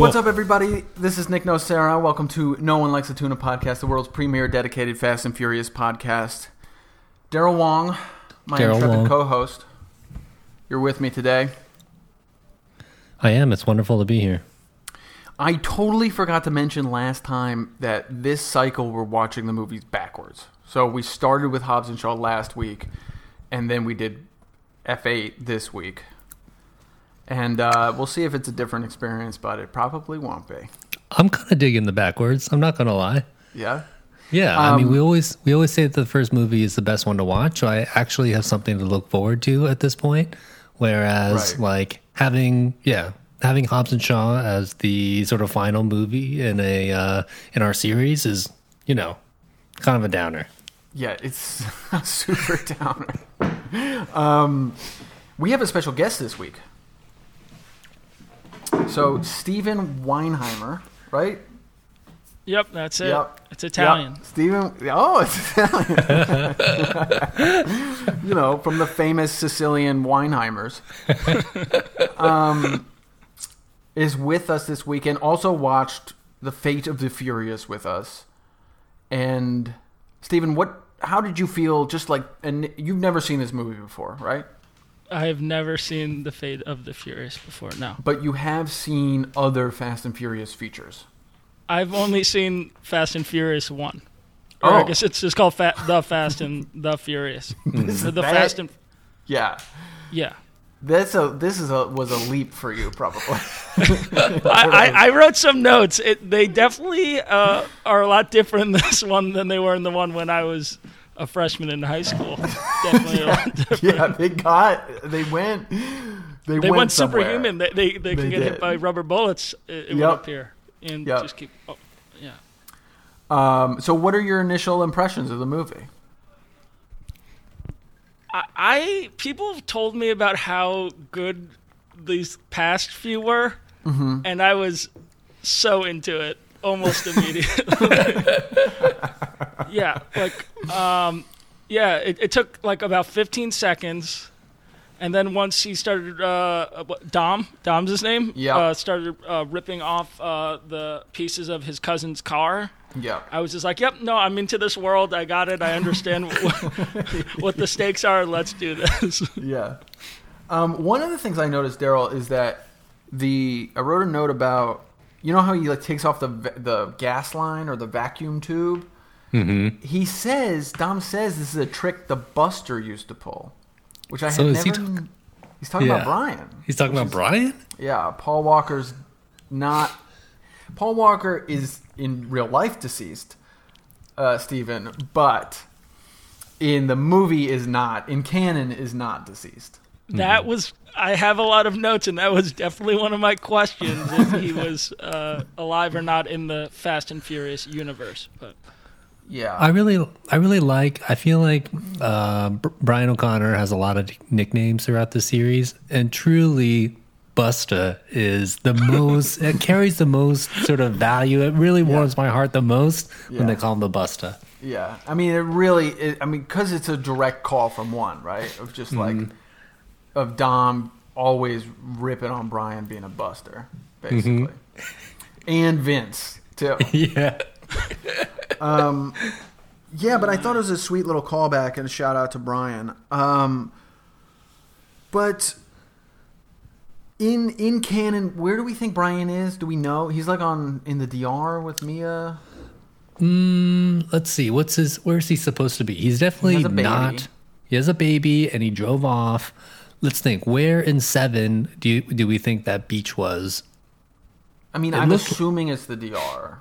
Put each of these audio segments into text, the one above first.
What's up, everybody? This is Nick Nocera. Welcome to No One Likes a Tuna podcast, the world's premier dedicated Fast and Furious podcast. Daryl Wong, my Daryl intrepid Wong. co-host. You're with me today. I am. It's wonderful to be here. I totally forgot to mention last time that this cycle we're watching the movies backwards. So we started with Hobbs and Shaw last week, and then we did F8 this week. And uh, we'll see if it's a different experience, but it probably won't be. I'm kind of digging the backwards. I'm not gonna lie. Yeah? Yeah, I mean, Um, we always we always say that the first movie is the best one to watch. So I actually have something to look forward to at this point. Whereas, Right. like having yeah, having Hobbs and Shaw as the sort of final movie in a uh, in our series is you know kind of a downer. Yeah, it's a super downer. Um, we have a special guest this week. So Steven Weinheimer, right? Yep, that's it. Yep. It's Italian. Yep. Steven. Oh, it's Italian. you know, from the famous Sicilian Weinheimers. Um, is with us this weekend. Also watched The Fate of the Furious with us. And Steven, what? How did you feel? Just like, and you've never seen this movie before, right? I have never seen The Fate of the Furious before. No. But you have seen other Fast and Furious features. I've only seen Fast and Furious 1. Or Oh. I guess it's just called Fa- The Fast and the Furious. The That- Fast and Yeah, yeah. that's a. This is a was a leap for you, probably. I, I, I wrote some notes. It, they definitely uh, are a lot different in this one than they were in the one when I was a freshman in high school. Definitely a lot different. yeah, they got. They went. They, They went somewhere. superhuman. They they, they, They can get hit by rubber bullets. It, it Yep. would appear and Yep. just keep. Oh, yeah. Um, so, what are your initial impressions of the movie? I, I people have told me about how good these past few were, Mm-hmm. and I was so into it almost immediately. yeah, like um, yeah, it, it took like about 15 seconds. And then once he started, uh, Dom, Dom's his name, Yeah. uh, started uh, ripping off uh, the pieces of his cousin's car. Yeah, I was just like, "Yep, no, I'm into this world. I got it. I understand what, what the stakes are. Let's do this." yeah. Um, one of the things I noticed, Daryl, is that the I wrote a note about you know how he like takes off the the gas line or the vacuum tube. Mm-hmm. He says Dom says this is a trick the Buster used to pull, which I So had is he never. talk- he's talking Yeah. about Brian. He's talking about Brian. Yeah, Paul Walker's not. Paul Walker is in real life deceased, uh, Steven, but in the movie is not. In canon, is not deceased. That was. I have a lot of notes, and that was definitely one of my questions if he was uh, alive or not in the Fast and Furious universe. But Yeah, I really, I really like. I feel like uh, Brian O'Connor has a lot of nicknames throughout the series, and truly, Busta is the most. it carries the most sort of value. It really warms my heart the most Yeah. when they call him the Busta. yeah. I mean, it really. It, I mean, because it's a direct call from one, right? Of just like of Dom always ripping on Brian being a buster, basically, and Vince too. yeah. Um, yeah, but I thought it was a sweet little callback and a shout out to Brian. Um, but in in canon, where do we think Brian is? Do we know? He's like on in the DR with Mia. Mm, let's see. What's his? Where's he supposed to be? He's definitely baby. not. He has a baby, and he drove off. Let's think. Where in seven do you, do we think that beach was? I mean, It I'm looked- assuming it's the DR.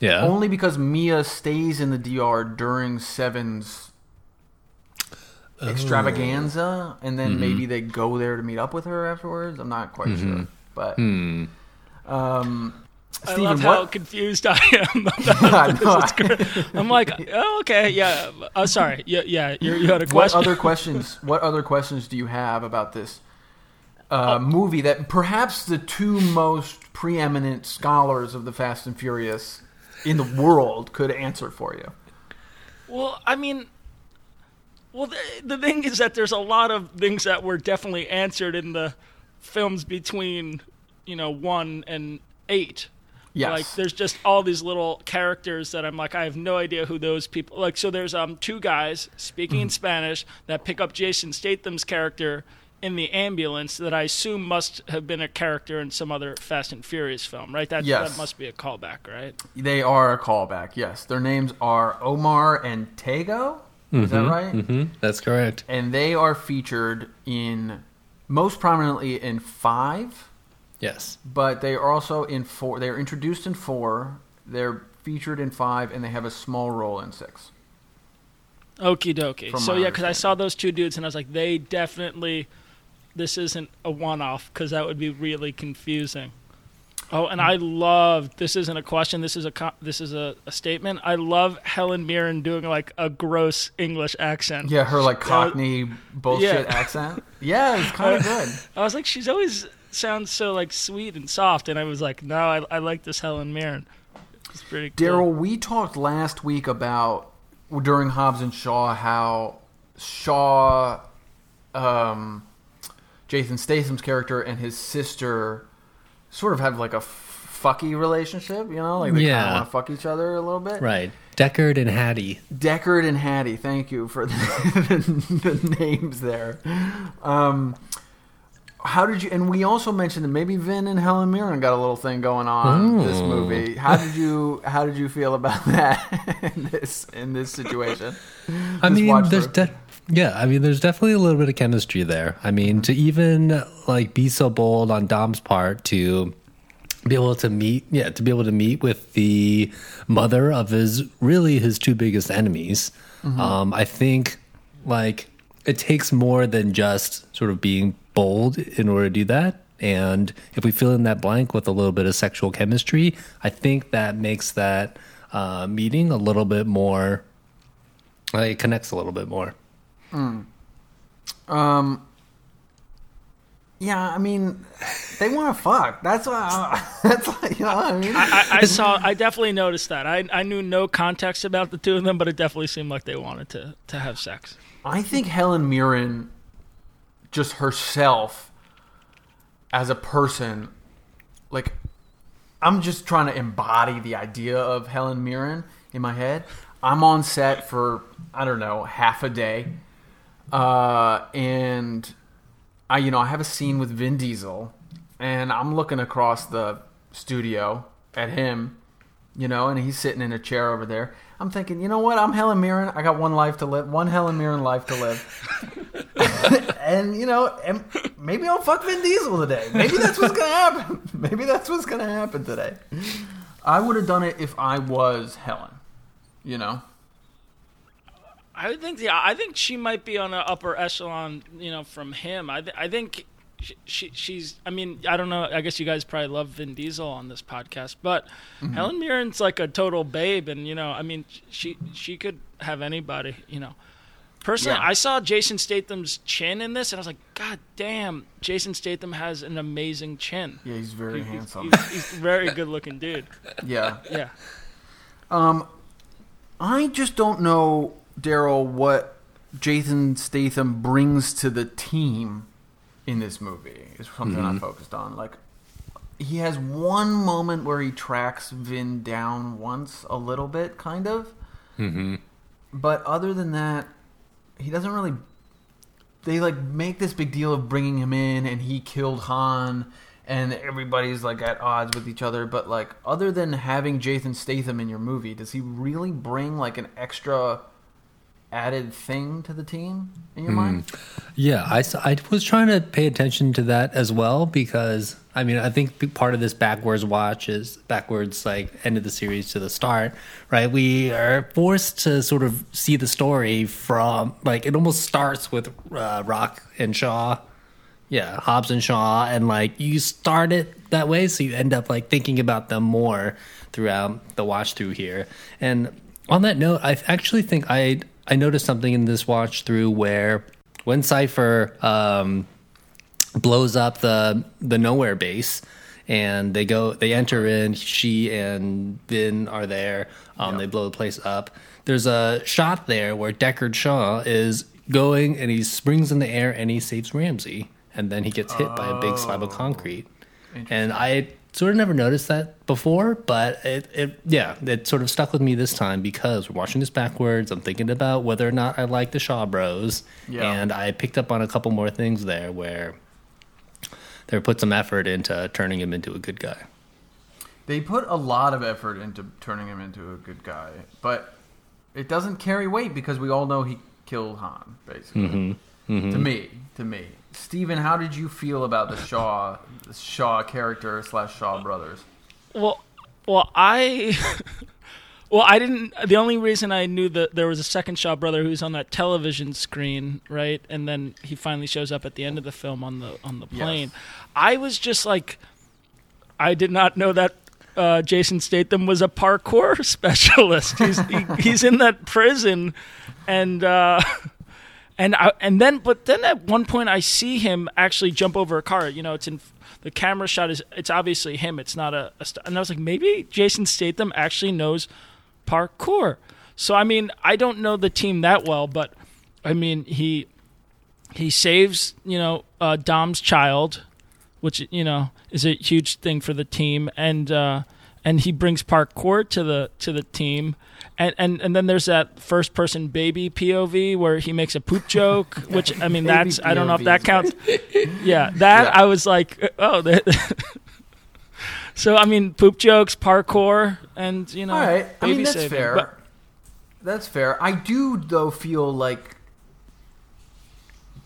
Yeah. Only because Mia stays in the DR during Seven's extravaganza, oh. and then maybe mm-hmm. they go there to meet up with her afterwards. I'm not quite mm-hmm. sure, but hmm. um, I Steven, love how confused I am. I. I'm like, oh, okay, yeah. Oh, sorry. Yeah, yeah. You had a question. what other questions? What other questions do you have about this uh, movie that perhaps the two most preeminent scholars of the Fast and Furious in the world could answer for you? Well, I mean, well, the, the thing is that there's a lot of things that were definitely answered in the films between, you know, one and eight. Yes. Like there's just all these little characters that I'm like I have no idea who those people like so there's um two guys speaking Mm-hmm. in Spanish that pick up Jason Statham's character in the ambulance that I assume must have been a character in some other Fast and Furious film, right? That Yes. that must be a callback, right? They are a callback, yes. Their names are Omar and Tego. Is that right? hmm That's correct. And they are featured in most prominently in five, Yes. but they are also in four. They are introduced in four. They're featured in five, and they have a small role in six. Okie dokie. So yeah, because I saw those two dudes and I was like, they definitely, this isn't a one-off because that would be really confusing. Oh, and I love this isn't a question. This is a co- this is a, a statement. I love Helen Mirren doing like a gross English accent. Yeah, her like Cockney bullshit Yeah. accent. Yeah, it's kind of good. I was like, she's always sounds so like sweet and soft, and I was like, no, I, I like this Helen Mirren. It's pretty cool. Daryl, we talked last week about during Hobbs and Shaw how Shaw, um, Jason Statham's character and his sister sort of have like a fucky relationship. You know, like they kind Yeah. of want to fuck each other a little bit. Right. Deckard and Hattie. Deckard and Hattie. Thank you for the, the names there. Um, how did you? And we also mentioned that maybe Vin and Helen Mirren got a little thing going on this movie. How did you? How did you feel about that in this in this situation? I This mean, there's de- yeah, I mean, there's definitely a little bit of chemistry there. I mean, to even like be so bold on Dom's part to be able to meet, yeah, to be able to meet with the mother of his really his two biggest enemies. Um, I think like it takes more than just sort of being bold in order to do that. And if we fill in that blank with a little bit of sexual chemistry, I think that makes that uh, meeting a little bit more uh, it connects a little bit more. Um. Yeah, I mean, they want to fuck. That's why. I, that's why, you know. What I mean, I, I saw. I definitely noticed that. I I knew no context about the two of them, but it definitely seemed like they wanted to to have sex. I think Helen Mirren, just herself as a person, like, I'm just trying to embody the idea of Helen Mirren in my head. I'm on set for, I don't know, half a day. Uh, and I, you know, I have a scene with Vin Diesel, and I'm looking across the studio at him, you know, and he's sitting in a chair over there. I'm thinking, you know what? I'm Helen Mirren. I got one life to live, one Helen Mirren life to live. and you know, and maybe I'll fuck Vin Diesel today. Maybe that's what's gonna happen. Maybe that's what's gonna happen today. I would have done it if I was Helen. You know, I think. Yeah, I think she might be on an upper echelon. You know, from him. I th- I think. She, she, she's. I mean, I don't know. I guess you guys probably love Vin Diesel on this podcast, but Helen Mirren's like a total babe, and you know, I mean, she she could have anybody. You know, personally, Yeah. I saw Jason Statham's chin in this, and I was like, God damn, Jason Statham has an amazing chin. yeah, he's very He's- handsome. He's, he's a very good looking dude. Yeah. Yeah. Um, I just don't know, Daryl, what Jason Statham brings to the team in this movie. Is something I'm focused on. Like, he has one moment where he tracks Vin down once, a little bit, kind of. Mm-hmm. But other than that, he doesn't really. They like make this big deal of bringing him in, and he killed Han, and everybody's like at odds with each other. But like, other than having Jason Statham in your movie, does he really bring like an extra added thing to the team in your mind? Yeah, I, I was trying to pay attention to that as well because I mean I think part of this backwards watch is backwards like end of the series to the start, right? We are forced to sort of see the story from like it almost starts with uh, Rock and Shaw, yeah, Hobbs and Shaw, and like you start it that way, so you end up like thinking about them more throughout the watch through here. And on that note, I actually think I I noticed something in this watch through where when Cipher um, blows up the the nowhere base and they go they enter in she and Vin are there um, they blow the place up. There's a shot there where Deckard Shaw is going and he springs in the air and he saves Ramsey and then he gets hit by a big slab of concrete. And I sort of never noticed that before, but it, it yeah, it sort of stuck with me this time because we're watching this backwards. I'm thinking about whether or not I like the Shaw Bros, Yeah. and I picked up on a couple more things there where they put some effort into turning him into a good guy. They put a lot of effort into turning him into a good guy, but it doesn't carry weight because we all know he killed Han, basically. Mm-hmm. Mm-hmm. To me, to me, Steven, how did you feel about the Shaw, the Shaw character slash Shaw brothers? Well, well, I, well, I didn't. The only reason I knew that there was a second Shaw brother who's on that television screen, right, and then he finally shows up at the end of the film on the on the Yes. plane. I was just like, I did not know that. Uh, Jason Statham was a parkour specialist. He's he, he's in that prison, and uh, and I, and then but then at one point I see him actually jump over a car. You know, it's in the camera shot is it's obviously him. It's not a, a st- and I was like maybe Jason Statham actually knows parkour. So I mean I don't know the team that well, but I mean he he saves you know uh, Dom's child, which you know is a huge thing for the team, and uh, and he brings parkour to the to the team. And, and and then there's that first person baby POV where he makes a poop joke, which I mean that's I don't know if that counts. Yeah, that Yeah. I was like, uh, oh. So I mean, poop jokes, parkour, and you know, All right, I baby mean that's saving. fair. But That's fair. I do though feel like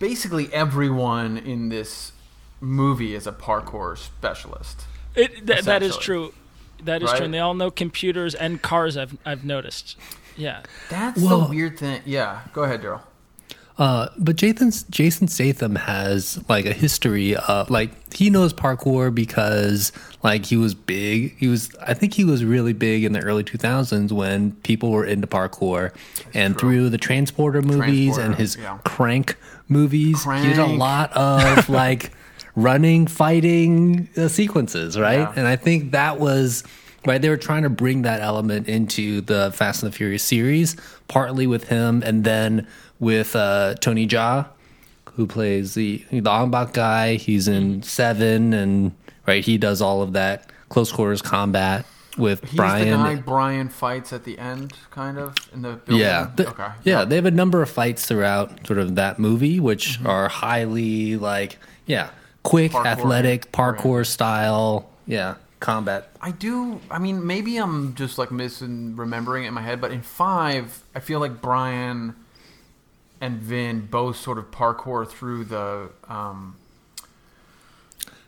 basically everyone in this movie is a parkour specialist. it, th- that is true. That is Right? true. And they all know computers and cars. I've I've noticed. Yeah. That's Well- the weird thing. Yeah, go ahead, Daryl. Uh, but Jason Jason Statham has like a history of like he knows parkour because like he was big. He was I think he was really big in the early 2000s when people were into parkour, and true. through the Transporter movies and his yeah. Crank movies, he did a lot of like running, fighting uh, sequences, right? Yeah. And I think that was right. They were trying to bring that element into the Fast and the Furious series, partly with him, and then with uh, Tony Jaa, who plays the the Ong-Bak guy. He's in Seven, and right, he does all of that close quarters combat with He's Brian. the guy Brian fights at the end, kind of in the building. Yeah. The- okay. yeah, they have a number of fights throughout sort of that movie, which Mm-hmm. are highly like, yeah, quick, Parkour athletic, parkour oriented. style, yeah, combat. I do. I mean, maybe I'm just like missing remembering it in my head, but in five, I feel like Brian and Vin both sort of parkour through the um,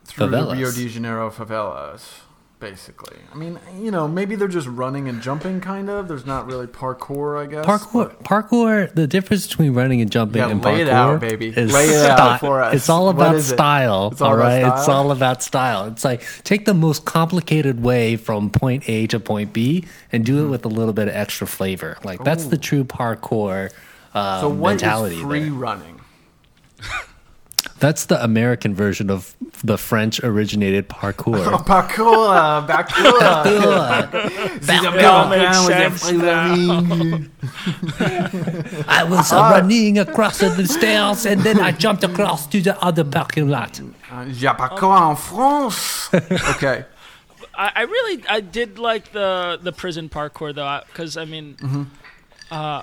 through the Rio de Janeiro favelas. Basically, I mean, you know, maybe they're just running and jumping, kind of. There's not really parkour, I guess. Parkour, parkour. The difference between running and jumping Yeah, and lay parkour it out, baby. is Lay it out for us. It's all about is it? style. It's all all about right, it's style? all about style. It's like take the most complicated way from point A to point B and do it with a little bit of extra flavor. Like that's the true parkour uh, So what is mentality. free there. running? That's the American version of the French originated parkour. Parkour, uh, parkour. Parkour. It all makes sense now. I was uh, running across the stairs and then I jumped across to the other parking lot. J'ai parkour en France. Okay. I, I really I did like the the prison parkour though, because I mean, Mm-hmm. uh,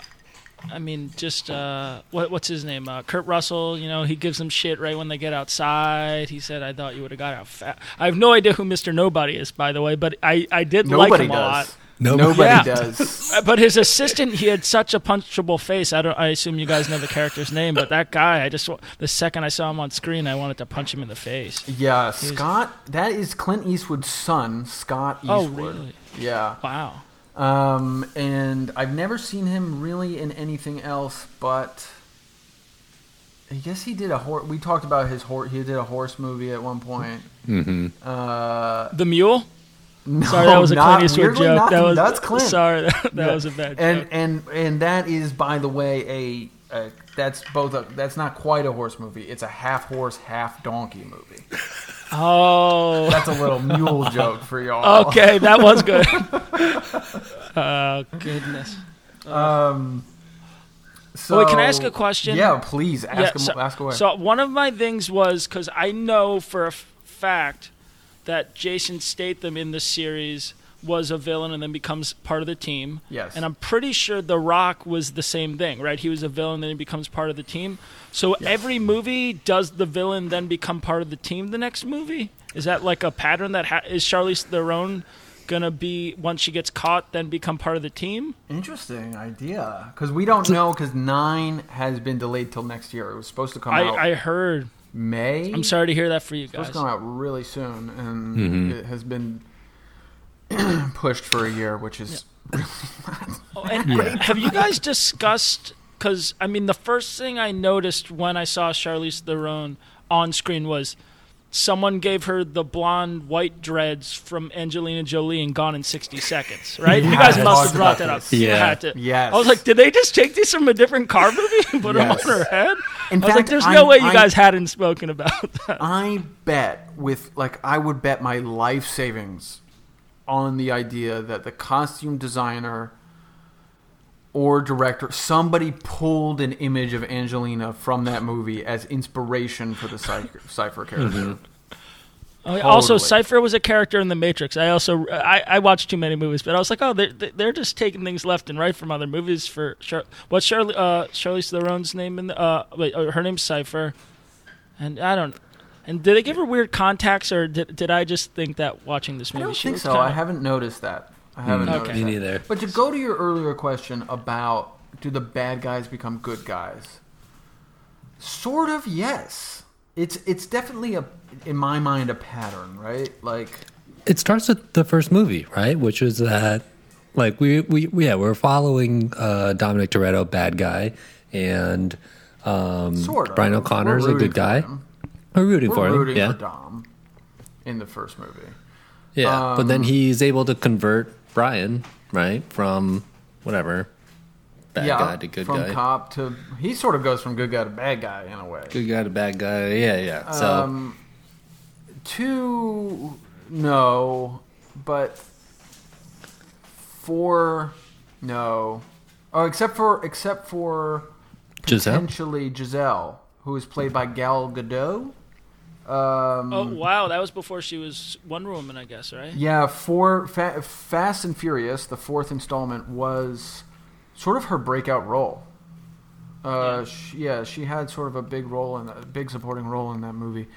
I mean just uh, what what's his name? Uh, Kurt Russell. You know, he gives them shit right when they get outside. He said, "I thought you would have got out fast." I have no idea who Mister Nobody is, by the way, but I I did like Nobody him a lot. does. Nobody- Nobody Yeah. does. But his assistant, he had such a punchable face. I don't. I assume you guys know the character's name, but that guy, I just the second I saw him on screen, I wanted to punch him in the face. Yeah, Scott. That is Clint Eastwood's son, Scott Eastwood. Oh, Eastwood. really? Yeah. Wow. Um, and I've never seen him really in anything else, but I guess he did a horse. We talked about his horse. He did a horse movie at one point. Mm-hmm. Uh, The mule. no, Sorry, that was a not, Clint Eastwood joke. not- that was that's Clint. Sorry, that, that Yeah. was a bad and joke. and and that is, by the way, a, a that's both a that's not quite a horse movie. It's a half horse, half donkey movie. Oh, That's a little mule joke for y'all. okay, that was good. Oh goodness. Um. So, Wait, can I ask a question? Yeah, please ask yeah, so, ask away. so one of my things was because I know for a f- fact that Jason Statham in the series was a villain and then becomes part of the team. Yes. And I'm pretty sure The Rock was the same thing, right? He was a villain, then he becomes part of the team. So every movie does the villain then become part of the team the next movie? Is that like a pattern that ha- is Charlize Theron gonna be once she gets caught then become part of the team? Interesting idea. Because we don't know, because 9 has been delayed till next year. It was supposed to come out I, I heard. May. I'm sorry to hear that for you supposed guys. to come out really soon, and Mm-hmm. it has been pushed for a year, which is Oh, and have you guys discussed? Because I mean, the first thing I noticed when I saw Charlize Theron on screen was someone gave her the blonde white dreads from Angelina Jolie and Gone in 60 Seconds, right? you guys must have brought that up. this. Yeah. had to. Yes. I was like, did they just take these from a different car movie and put Yes. them on her head? In I was like, there's I- no way you I- guys hadn't spoken about that. I bet with like I would bet my life savings on the idea that the costume designer or director somebody pulled an image of Angelina from that movie as inspiration for the Cipher, Cipher character. Oh, yeah. Also, Cipher was a character in The Matrix. I also I, I watched too many movies, but I was like, oh, they're they're just taking things left and right from other movies. For Char- what's Charlie uh, Charlize Theron's name in the, uh wait uh, her name's Cipher, and I don't. And did they give her weird contacts, or did, did I just think that watching this movie? I movie? don't she think was so. kinda- I haven't noticed that. I haven't Okay. noticed Me that. neither. But to go to your earlier question about do the bad guys become good guys? Sort of, yes. It's it's definitely a in my mind a pattern, right? Like It starts with the first movie, right? Which was that, like we we yeah we're following uh, Dominic Toretto, bad guy, and um, sort of. Brian O'Connor's We're a good guy. him. We're rooting We're for him. rooting yeah, for Dom in the first movie. yeah. but then Um, he's able to convert Brian, right, from whatever bad yeah, guy to good guy. from cop to he sort of goes from good guy to bad guy in a way. good guy to bad guy. Yeah, yeah. So Um, two, no, but four, no. Oh, except for except for Giselle? potentially Giselle, who is played by Gal Gadot. Um, Oh wow, that was before she was Wonder Woman, I guess, right? Yeah, for Fa- Fast and Furious, the fourth installment was sort of her breakout role. Uh, she, yeah, she had sort of a big role in a big supporting role in that movie,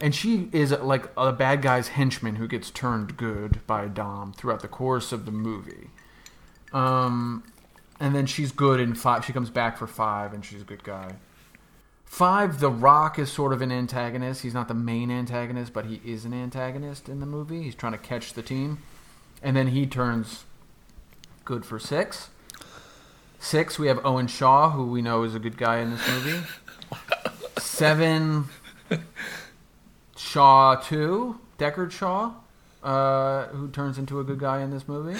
and she is like a bad guy's henchman who gets turned good by Dom throughout the course of the movie. Um, and then she's good in five. She comes back for five, and she's a good guy. Five, The Rock is sort of an antagonist. He's not the main antagonist, but he is an antagonist in the movie. He's trying to catch the team. And then he turns good for six. Six, we have Owen Shaw, who we know is a good guy in this movie. Seven, Shaw 2, Deckard Shaw, uh, who turns into a good guy in this movie.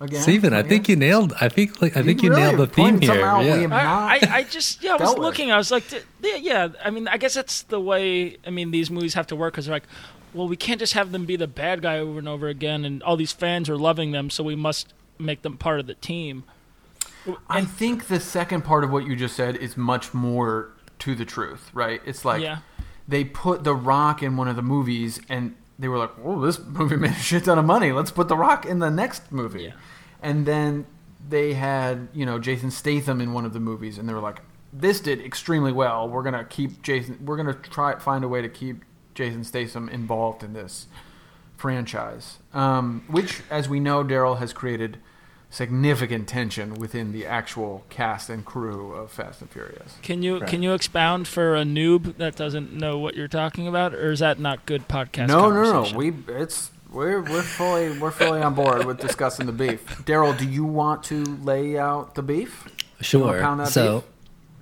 Again, Steven, I again. think you nailed. I think like I think you really nailed the theme here. out Yeah. I, I, I just yeah, I was dealt looking. I was like, th- yeah, yeah. I mean, I guess that's the way. I mean, these movies have to work because they're like, well, we can't just have them be the bad guy over and over again, and all these fans are loving them, so we must make them part of the team. I think the second part of what you just said is much more to the truth, right? It's like Yeah. they put The Rock in one of the movies and they were like, "Oh, this movie made a shit ton of money. Let's put The Rock in the next movie." Yeah. And then they had, you know, Jason Statham in one of the movies and they were like, "This did extremely well. We're going to keep Jason we're to try find a way to keep Jason Statham involved in this franchise." Um, which as we know, Daryl has created significant tension within the actual cast and crew of Fast and Furious. Can you Right. can you expound for a noob that doesn't know what you're talking about, or is that not good podcast? no, no, no. We it's we're we're fully we're fully on board with discussing the beef. Daryl, do you want to lay out the beef? You Sure. pound that So,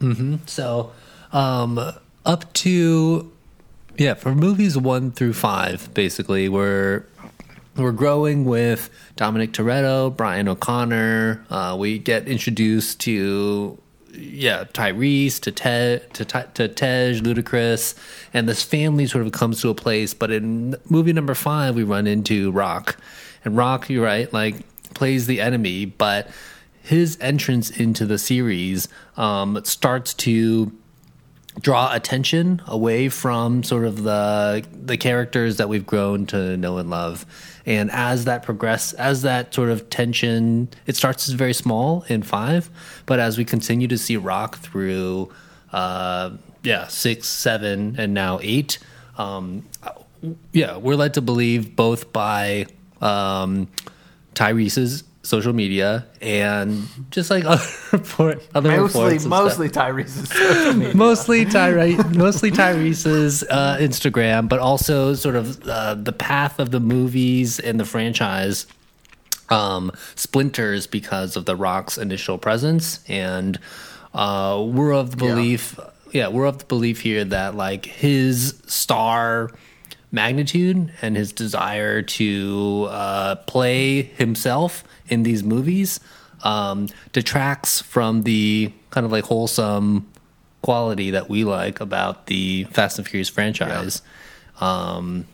hmm so um, up to yeah, for movies one through five, basically, we're we're growing with Dominic Toretto, Brian O'Connor. Uh, we get introduced to yeah Tyrese, to Ted, to to Tej, Ludacris, and this family sort of comes to a place. But in movie number five, we run into Rock, and Rock, you're right, like plays the enemy, but his entrance into the series um, starts to draw attention away from sort of the the characters that we've grown to know and love. And as that progress, as that sort of tension, it starts as very small in five, but as we continue to see Rock through, uh, yeah, six, seven, and now eight, um, yeah, we're led to believe both by um, Tyrese's social media and just like other report, other Mostly, reports mostly. Tyrese's social media. mostly Tyre, mostly Tyrese's uh, Instagram, but also sort of uh, the path of the movies and the franchise um, splinters because of the Rock's initial presence, and uh, we're of the Yeah. belief, yeah. we're of the belief here that like his star magnitude and his desire to uh, play himself in these movies um, detracts from the kind of like wholesome quality that we like about the Fast and Furious franchise. Um,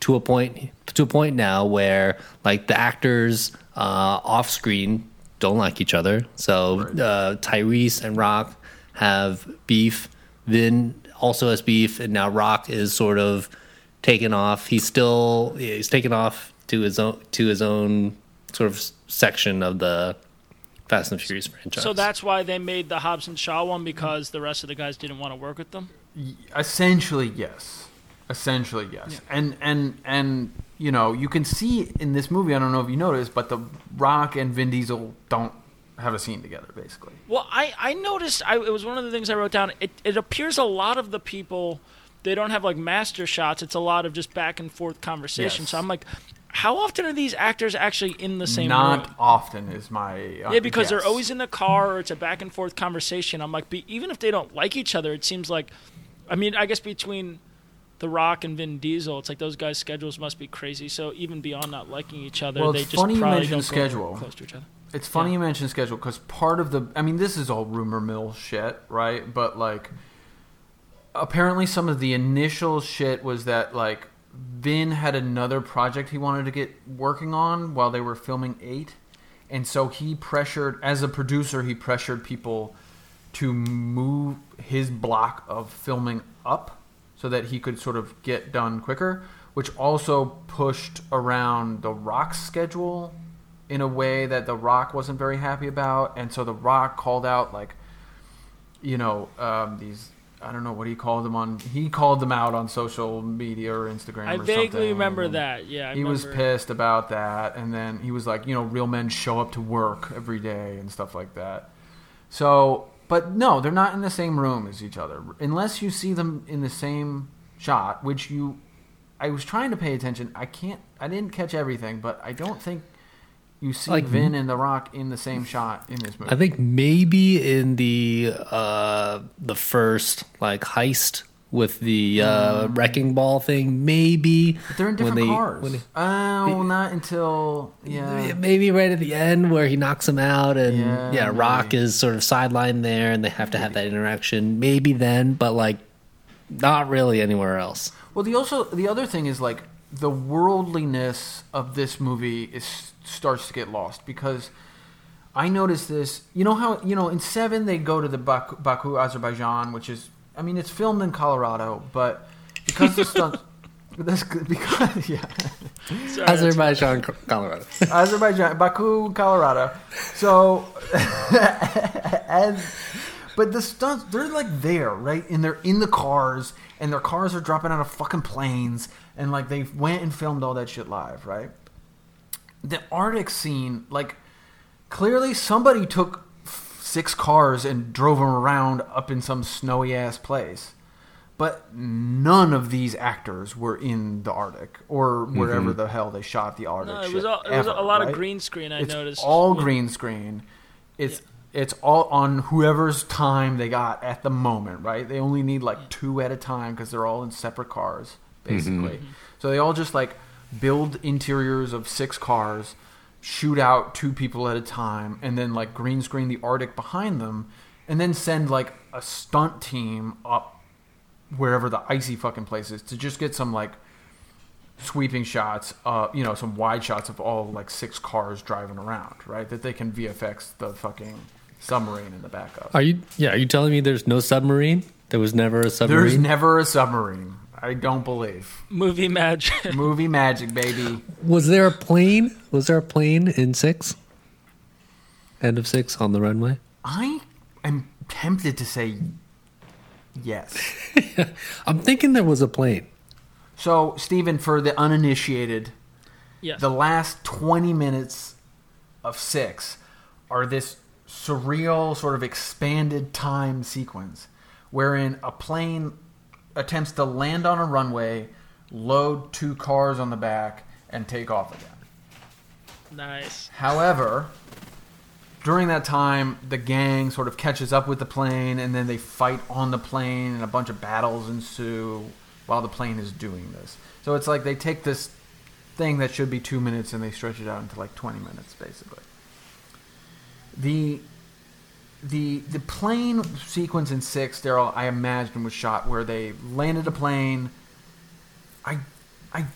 to a point, to a point now where like the actors uh, off screen don't like each other. So uh, Tyrese and Rock have beef. Vin also has beef, and now Rock is sort of taken off. He's still he's taken off to his own to his own sort of section of the Fast and Furious franchise. So that's why they made the Hobbs and Shaw one because the rest of the guys didn't want to work with them. Essentially, yes. Essentially, yes. And and and you know, you can see in this movie. I don't know if you noticed, but the Rock and Vin Diesel don't have a scene together, basically. Well, I, I noticed I, it was one of the things I wrote down. It, it appears a lot of the people they don't have like master shots. It's a lot of just back and forth conversation. Yes. So I'm like, how often are these actors actually in the same Not room? often is my uh, Yeah, because they're always in the car or it's a back and forth conversation. I'm like, be, even if they don't like each other, it seems like, I mean, I guess between The Rock and Vin Diesel, it's like those guys' schedules must be crazy. So even beyond not liking each other, Well, they it's just funny you probably mention don't go schedule. close to each other. It's funny Yeah. you mention schedule because part of the, I mean, this is all rumor mill shit, right? But like, apparently, some of the initial shit was that like Vin had another project he wanted to get working on while they were filming Eight, and so he pressured, as a producer, he pressured people to move his block of filming up so that he could sort of get done quicker, which also pushed around the Rock's schedule in a way that the Rock wasn't very happy about, and so the Rock called out like, you know, um, these. I don't know what he called them on. He called them out on social media or Instagram. I or vaguely something, remember and that. Yeah, I he was remember- pissed about that, and then he was like, you know, real men show up to work every day and stuff like that. So, but no, they're not in the same room as each other unless you see them in the same shot, which you. I was trying to pay attention. I can't. I didn't catch everything, but I don't think you see Like- Vin and The Rock in the same shot in this movie. I think maybe in the uh, the first like heist with the uh, wrecking ball thing, maybe Mm. But they're in different they- cars. when they- oh, not until yeah. Maybe right at the end where he knocks him out and Yeah, yeah, Rock maybe. is sort of sidelined there and they have to have that interaction. Maybe then, but like not really anywhere else. Well, the also the other thing is like the worldliness of this movie is starts to get lost because I noticed this. You know how you know in Seven they go to the Baku, Baku Azerbaijan, which is I mean it's filmed in Colorado, but because the stunt. This, because yeah, Sorry, Azerbaijan, Colorado. Azerbaijan, Baku, Colorado. So, and but the stunts they're like there, right? And they're in the cars, and their cars are dropping out of fucking planes, and like they went and filmed all that shit live, right? The Arctic scene, like clearly somebody took six cars and drove them around up in some snowy ass place. But none of these actors were in the Arctic or mm-hmm. wherever the hell they shot the Arctic. No, it shit was, all, it was ever, a lot right? of green screen. I it's noticed. all Yeah. green screen. It's it's all on whoever's time they got at the moment, right? They only need like two at a time because they're all in separate cars, basically. So they all just like build interiors of six cars, shoot out two people at a time, and then like green screen the Arctic behind them, and then send like a stunt team up wherever the icy fucking place is to just get some like sweeping shots, uh, you know, some wide shots of all like six cars driving around, right? That they can VFX the fucking submarine in the back of. Are you? Yeah. Are you telling me there's no submarine? There was never a submarine. There's submarine. never a submarine. I don't believe. Movie magic. Movie magic, baby. was there a plane? Was there a plane in six? End of six on the runway. I am tempted to say yes. I'm thinking there was a plane. So, Steven, for the uninitiated, yes. the last 20 minutes of six are this surreal, sort of expanded time sequence wherein a plane attempts to land on a runway, load two cars on the back, and take off again. nice. However, during that time, the gang sort of catches up with the plane, and then they fight on the plane, and a bunch of battles ensue while the plane is doing this. So it's like they take this thing that should be two minutes and they stretch it out into like 20 minutes, basically. The the the plane sequence in six, Daryl, I imagine was shot where they landed a plane. I I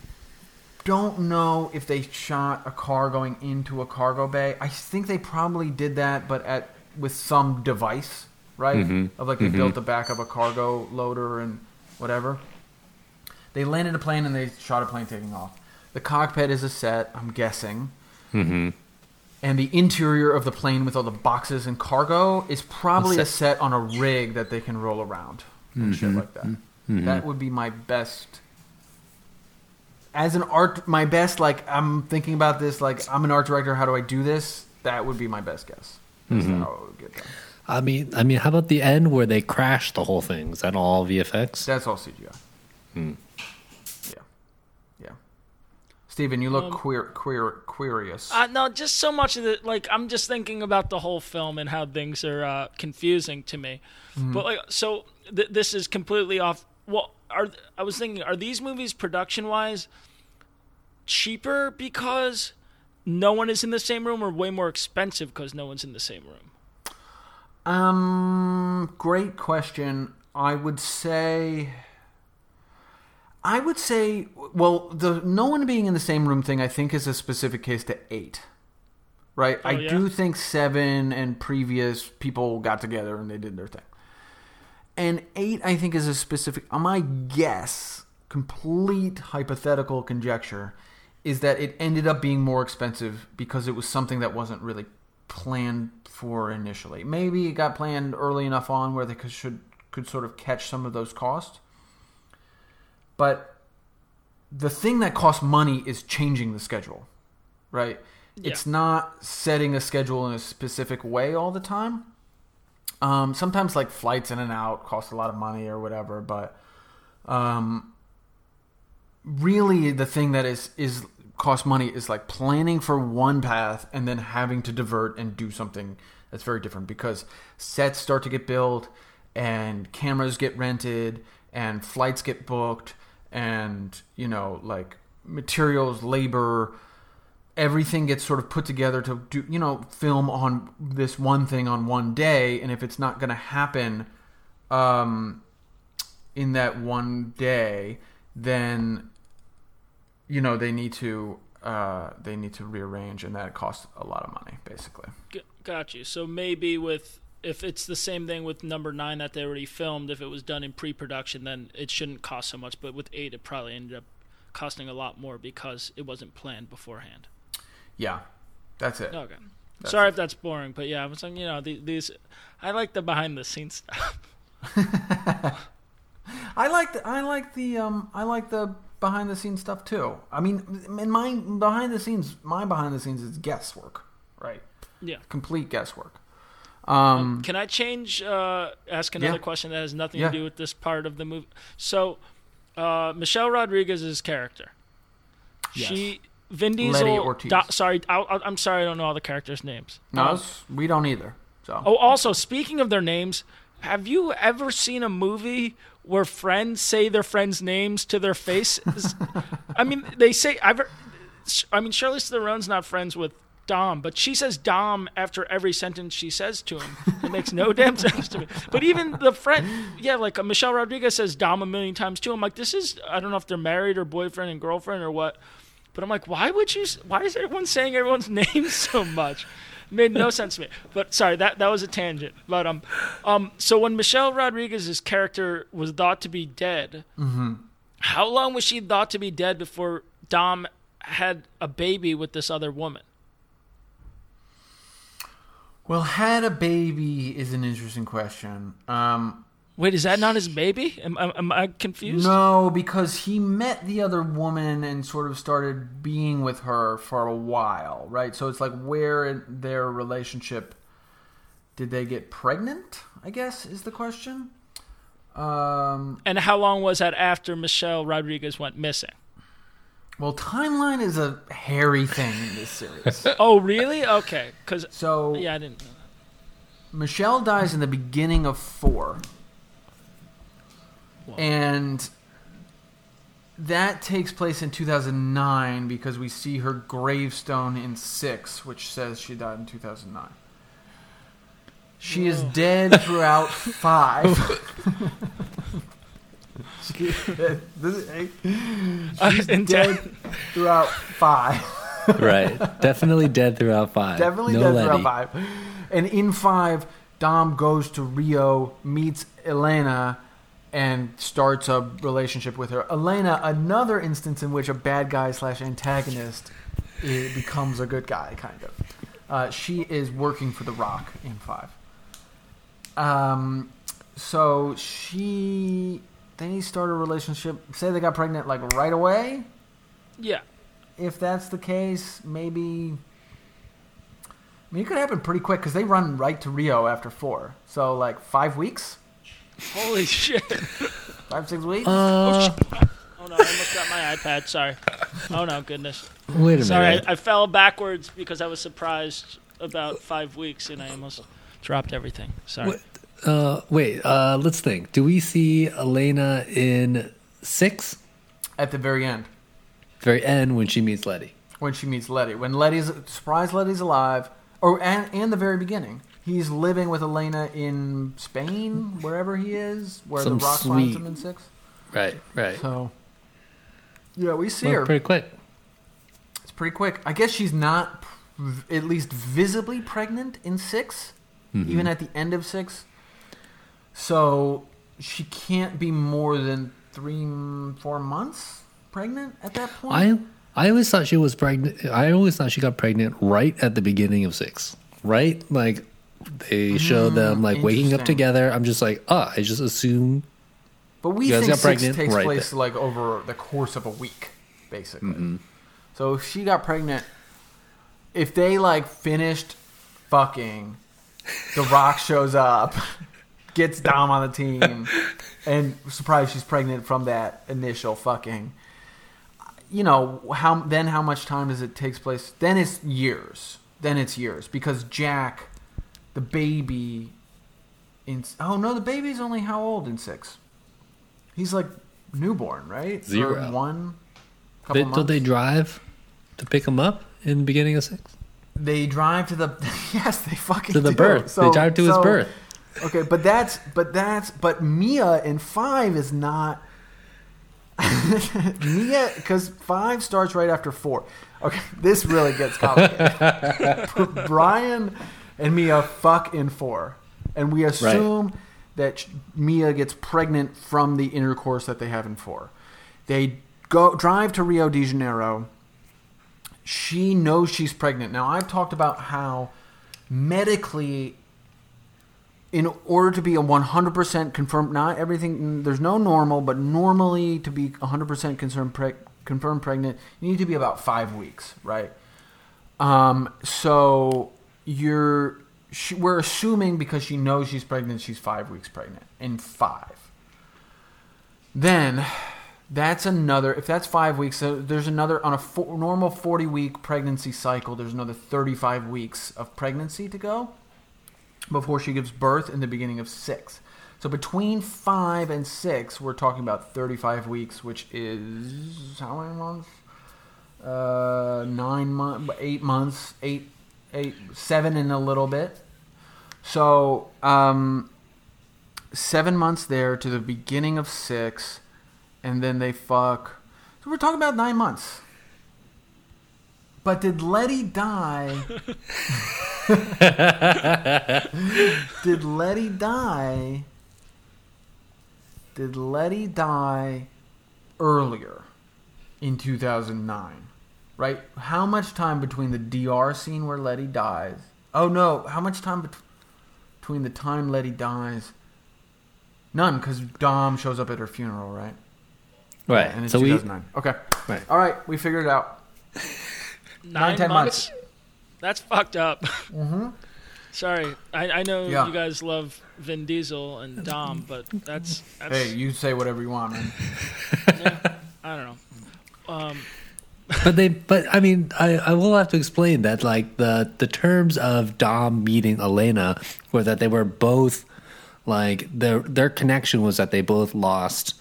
don't know if they shot a car going into a cargo bay. I think they probably did that, but at with some device, right? Mhm. Of like they Mhm. built the back of a cargo loader and whatever. They landed a plane and they shot a plane taking off. The cockpit is a set, I'm guessing. Mm-hmm. And the interior of the plane with all the boxes and cargo is probably a set- set on a rig that they can roll around and shit like that. That would be my best. As an art, my best like I'm thinking about this like I'm an art director. How do I do this? That would be my best guess. That's how it would get. I mean, I mean, how about the end where they crash the whole thing? Is that all VFX? That's all CGI. Hmm. Yeah, yeah. Steven, you look Um, queer, queer, queerious. Uh, no, just so much of the like. I'm just thinking about the whole film and how things are uh, confusing to me. But like, so th- this is completely off. Well, are I was thinking, are these movies production wise cheaper because no one is in the same room, or way more expensive because no one's in the same room? Um, great question. I would say. I would say, well, the no one being in the same room thing, I think, is a specific case to eight, right? I Oh, yeah? do think seven and previous people got together and they did their thing, and eight, I think, is a specific. uh, My guess, complete hypothetical conjecture, is that it ended up being more expensive because it was something that wasn't really planned for initially. Maybe it got planned early enough on where they could should could sort of catch some of those costs. But the thing that costs money is changing the schedule, right? It's not setting a schedule in a specific way all the time. Um, sometimes like flights in and out cost a lot of money or whatever, but um, really the thing that is is cost money is like planning for one path and then having to divert and do something that's very different because sets start to get built and cameras get rented and flights get booked and you know like materials labor everything gets sort of put together to do you know film on this one thing on one day and if it's not going to happen um in that one day then you know they need to uh they need to rearrange and that costs a lot of money basically got you. So maybe with if it's the same thing with number nine that they already filmed, if it was done in pre-production, then it shouldn't cost so much. But with eight, it probably ended up costing a lot more because it wasn't planned beforehand. yeah that's it Okay. That's Sorry it. if that's boring, but yeah, I was saying, you know, these. I like the behind the scenes stuff. I like the I like the um I like the behind the scenes stuff too. I mean, in my behind the scenes, my behind the scenes is guesswork, right? Yeah. Complete guesswork. Um, Can I change? Uh, ask another Yeah. question that has nothing Yeah. to do with this part of the movie. So, uh, Michelle Rodriguez's character. Yes. She Vin Letty Diesel. Ortiz. Do- sorry, I, I'm sorry, I don't know all the characters' names. no, Um, we don't either. So Oh, also speaking of their names, have you ever seen a movie where friends say their friends' names to their faces? I mean, they say I've. I mean, Charlize Theron's not friends with Dom, but she says Dom after every sentence she says to him. It makes no damn sense to me. But even the friend, yeah, like uh, Michelle Rodriguez says Dom a million times too. I'm like, this is I don't know if they're married or boyfriend and girlfriend or what. But I'm like, why would you? Why is everyone saying everyone's name so much? made no sense to me. But sorry, that that was a tangent. But um, um, so when Michelle Rodriguez's character was thought to be dead, how long was she thought to be dead before Dom had a baby with this other woman? Well, had a baby is an interesting question. Um, Wait, is that not his baby? Am, am, am I confused? no, because he met the other woman and sort of started being with her for a while, right? So it's like where in their relationship did they get pregnant? I guess is the question. Um, And how long was that after Michelle Rodriguez went missing? Well, timeline is a hairy thing in this series. Oh, really? Okay, because So yeah, I didn't. Michelle dies in the beginning of four. And that takes place in 2009 because we see her gravestone in six, which says she died in 2009. She is dead throughout five. She- this is- She's in dead throughout five. right. Definitely dead throughout five. Definitely no dead Letty. throughout five. And in five, Dom goes to Rio, meets Elena, and starts a relationship with her. Elena, another instance in which a bad guy slash antagonist becomes a good guy, kind of. Uh, she is working for The Rock in five. Um, so she they start a relationship. Say they got pregnant like right away Yeah. if that's the case, maybe. I mean, it could happen pretty quick because they run right to Rio after four. So, like, five weeks? Holy shit. Five, six weeks? Uh, Oh no, I almost got my iPad. Sorry. Oh no, goodness. wait a Sorry, minute. I, I fell backwards because I was surprised about five weeks and I almost dropped everything. Sorry. Uh, wait. Uh, let's think. Do we see Elena in six? At the very end, Very end when she meets Letty. when she meets Letty. When Letty's. Surprise Letty's alive. Or, and, and the very beginning. He's living with Elena in Spain, wherever he is, where Some the rock sweet- finds him in six. Right. Right. So. Yeah, we see Well, her. pretty quick. It's pretty quick. I guess she's not at least visibly pregnant in 6 Mm-hmm. even at the end of six. So she can't be more than three, four months pregnant at that point. I I always thought she was pregnant. I always thought she got pregnant right at the beginning of six. Right, like they show them like waking up together. I'm just like, ah, I just assume. but we think six pregnant takes right place like over the course of a week, basically. Mm-hmm. So if she got pregnant, if they like finished fucking, The Rock shows up, gets Dom on the team, and surprised she's pregnant from that initial fucking. You know how then how much time does it takes place? Then it's years. Then it's years because Jack, the baby, in oh no, the baby's only how old in six? He's like newborn, right? Or one. Couple They, don't they drive to pick him up in the beginning of six? They drive to the yes, they fucking To the do. birth. they drive to his so- birth. Okay, but that's but that's but Mia in five is not Mia because five starts right after four. Okay, this really gets complicated. Brian and Mia fuck in four, and we assume that Mia gets pregnant from the intercourse that they have in four. They go drive to Rio de Janeiro. She knows she's pregnant. Now I've talked about how medically in order to be a 100% confirmed, not everything, there's no normal, but normally to be 100% confirmed, preg, confirmed pregnant, you need to be about five weeks, right? Um, so you're, she, we're assuming because she knows she's pregnant, she's five weeks pregnant in five. Then that's another, if that's five weeks, so there's another, on a fo- normal 40 week pregnancy cycle, there's another 35 weeks of pregnancy to go before she gives birth in the beginning of six. So between five and six, we're talking about 35 weeks, which is how many months? Uh, nine months, eight months, eight, eight, seven and a little bit. So um, seven months there to the beginning of six, and then they fuck. So we're talking about nine months. But did Letty die did Letty die? Did Letty die earlier in 2009? Right? How much time between the DR scene where Letty dies? Oh no, how much time bet- between the time Letty dies? None, because Dom shows up at her funeral, right? Right. And it's so we 2009. okay. Right. All right, we figured it out. Nine, ten months? months. That's fucked up. Mm-hmm. Sorry, I, I know Yeah. you guys love Vin Diesel and Dom, but that's that's Hey, you say whatever you want, man. I don't know. Um, but they but I mean I, I will have to explain that like the the terms of Dom meeting Elena were that they were both like their their connection was that they both lost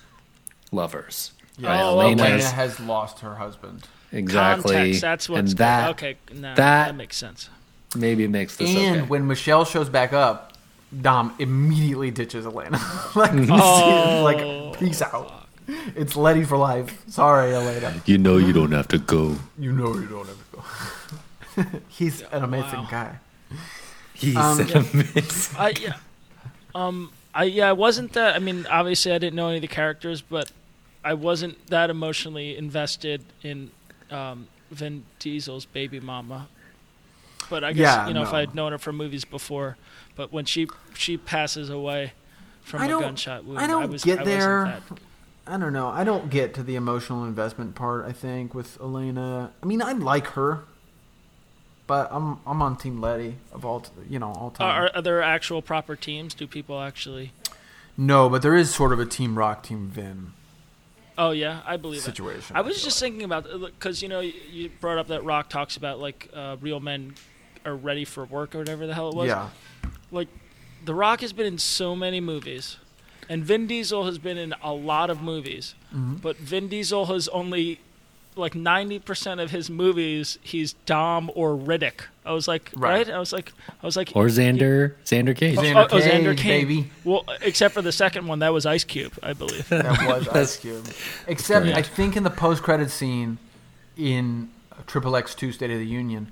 lovers. Right? Oh, Elena okay. Has lost her husband. Exactly. context. That's what's and that okay. No, that- that makes sense. maybe it makes this And okay. when Michelle shows back up, Dom immediately ditches Elena. like, Oh. like, peace out. It's Letty for life. Sorry, Elena. you know you don't have to go. You know you don't have to go. He's an amazing wow. guy. He's Um, amazing. I yeah, um, I yeah, I wasn't that. I mean, obviously, I didn't know any of the characters, but I wasn't that emotionally invested in um, Vin Diesel's baby mama. But I guess Yeah, you know if. I'd known her from movies before, but when she she passes away from I a gunshot wound, I don't was, get I there. that- I don't know. I don't get to the emotional investment part. I think with Elena. I mean, I like her, but I'm I'm on Team Letty of all you know all time. Are, are there actual proper teams? Do people actually? no, but there is sort of a Team Rock, Team Vin Oh yeah, I believe it. situation. I was feel just like. thinking about because you know you- you brought up that Rock talks about like uh, real men are ready for work or whatever the hell it was. yeah. Like the Rock has been in so many movies, and Vin Diesel has been in a lot of movies, Mm-hmm. but Vin Diesel has only like ninety percent of his movies he's Dom or Riddick. I was like, Right. right? I was like, I was like, or Xander Xander Cage. Xander oh, oh, Xander Cage, Cage. baby. well, except for the second one, that was Ice Cube, I believe. That was Ice Cube. Except Correct. I think in the post credit scene in Triple X Two State of the Union,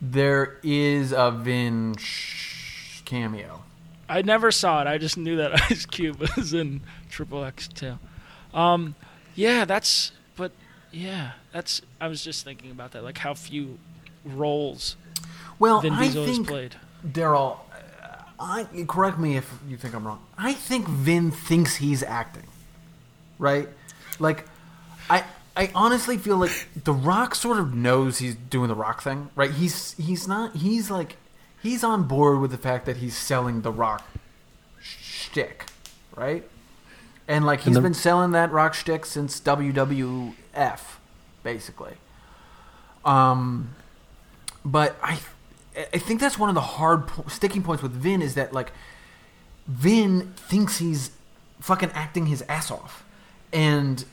there is a Vin cameo. I never saw it. I just knew that Ice Cube was in Triple X too. Um, yeah, that's. But yeah, that's. I was just thinking about that, like how few roles Well, Vin I Diesel has think played. Daryl, uh, I correct me if you think I'm wrong. I think Vin thinks he's acting, right? Like, I I honestly feel like The Rock sort of knows he's doing the Rock thing, right? He's he's not. He's like he's on board with the fact that he's selling the Rock shtick, right? And like he's the- been selling that Rock shtick since WWF, basically. Um, but I, I think that's one of the hard po- sticking points with Vin is that like, Vin thinks he's fucking acting his ass off, and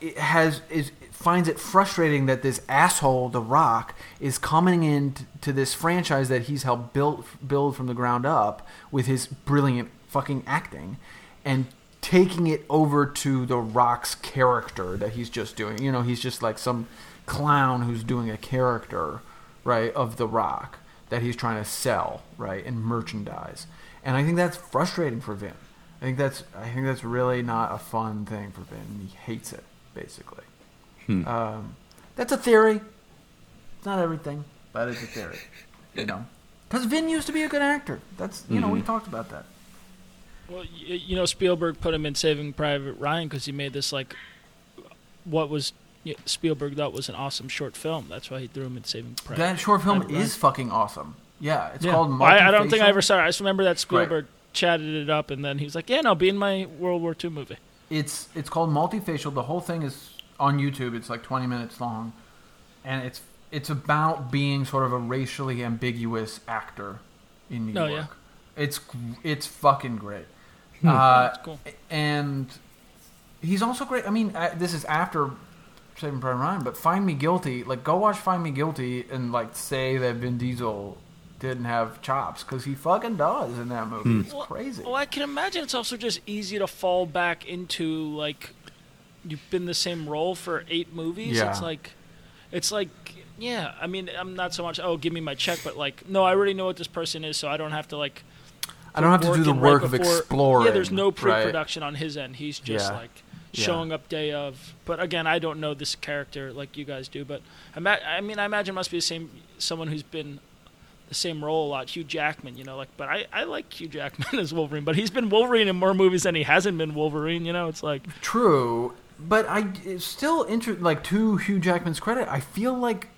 it has is finds it frustrating that this asshole, The Rock, is coming into to this franchise that he's helped build build from the ground up with his brilliant fucking acting, and taking it over to The Rock's character that he's just doing. You know, he's just like some clown who's doing a character, right, of The Rock that he's trying to sell, right, and merchandise. And I think that's frustrating for Vin. I think that's I think that's really not a fun thing for Vin. He hates it, basically. Um, that's a theory. It's not everything, but it's a theory. You know, because Vin used to be a good actor. That's you know we talked about that. Well, you know, Spielberg put him in Saving Private Ryan because he made this like, what was Spielberg thought was an awesome short film. That's why he threw him in Saving Private. That short film Private Ryan. is fucking awesome. Yeah, it's Yeah. called. I, I don't think I ever saw it. I just remember that Spielberg chatted it up, and then he was like, "Yeah, no, be in my World War II movie." It's it's called Multi-Facial. The whole thing is on YouTube. It's like 20 minutes long, and it's it's about being sort of a racially ambiguous actor in New Oh, York. yeah. It's it's fucking great. Uh, That's cool. And he's also great. I mean, uh, this is after Saving Private Ryan, but Find Me Guilty. Like, go watch Find Me Guilty and like say that Vin Diesel didn't have chops because he fucking does in that movie. It's Well- crazy. Well, I can imagine it's also just easy to fall back into like you've been the same role for eight movies. Yeah. It's like it's like Yeah, I mean, I'm not so much. Oh, give me my check, but like, no, I already know what this person is, so I don't have to like. I don't have to do the in right work of before- exploring. Yeah, there's no pre-production on his end. He's just Yeah. like Yeah. showing up day of. But again, I don't know this character like you guys do. But I, I mean, I imagine it must be the same someone who's been the same role a lot. Hugh Jackman, you know, like. But I, I like Hugh Jackman as Wolverine, but he's been Wolverine in more movies than he hasn't been Wolverine. You know, it's like True, but I it's still inter- like to Hugh Jackman's credit, I feel like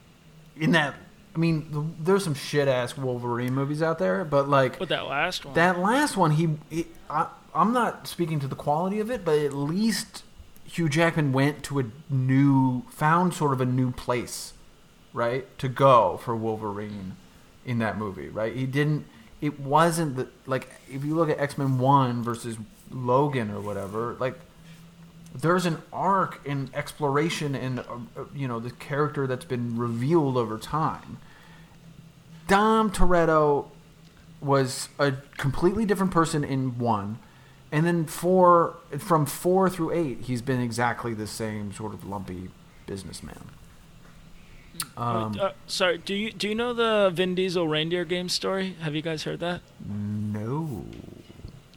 in that. I mean, the, there's some shit ass Wolverine movies out there, but like with that last one. that last one, he, he I, I'm not speaking to the quality of it, but at least Hugh Jackman went to a new, found sort of a new place, right, to go for Wolverine in that movie, right? He didn't. It wasn't the like if you look at X Men One versus Logan or whatever, like there's an arc in exploration and uh, uh, you know the character that's been revealed over time. Dom Toretto was a completely different person in one, and then four from four through eight, he's been exactly the same sort of lumpy businessman. Um, uh, sorry, do you do you know the Vin Diesel reindeer game story? Have you guys heard that? no,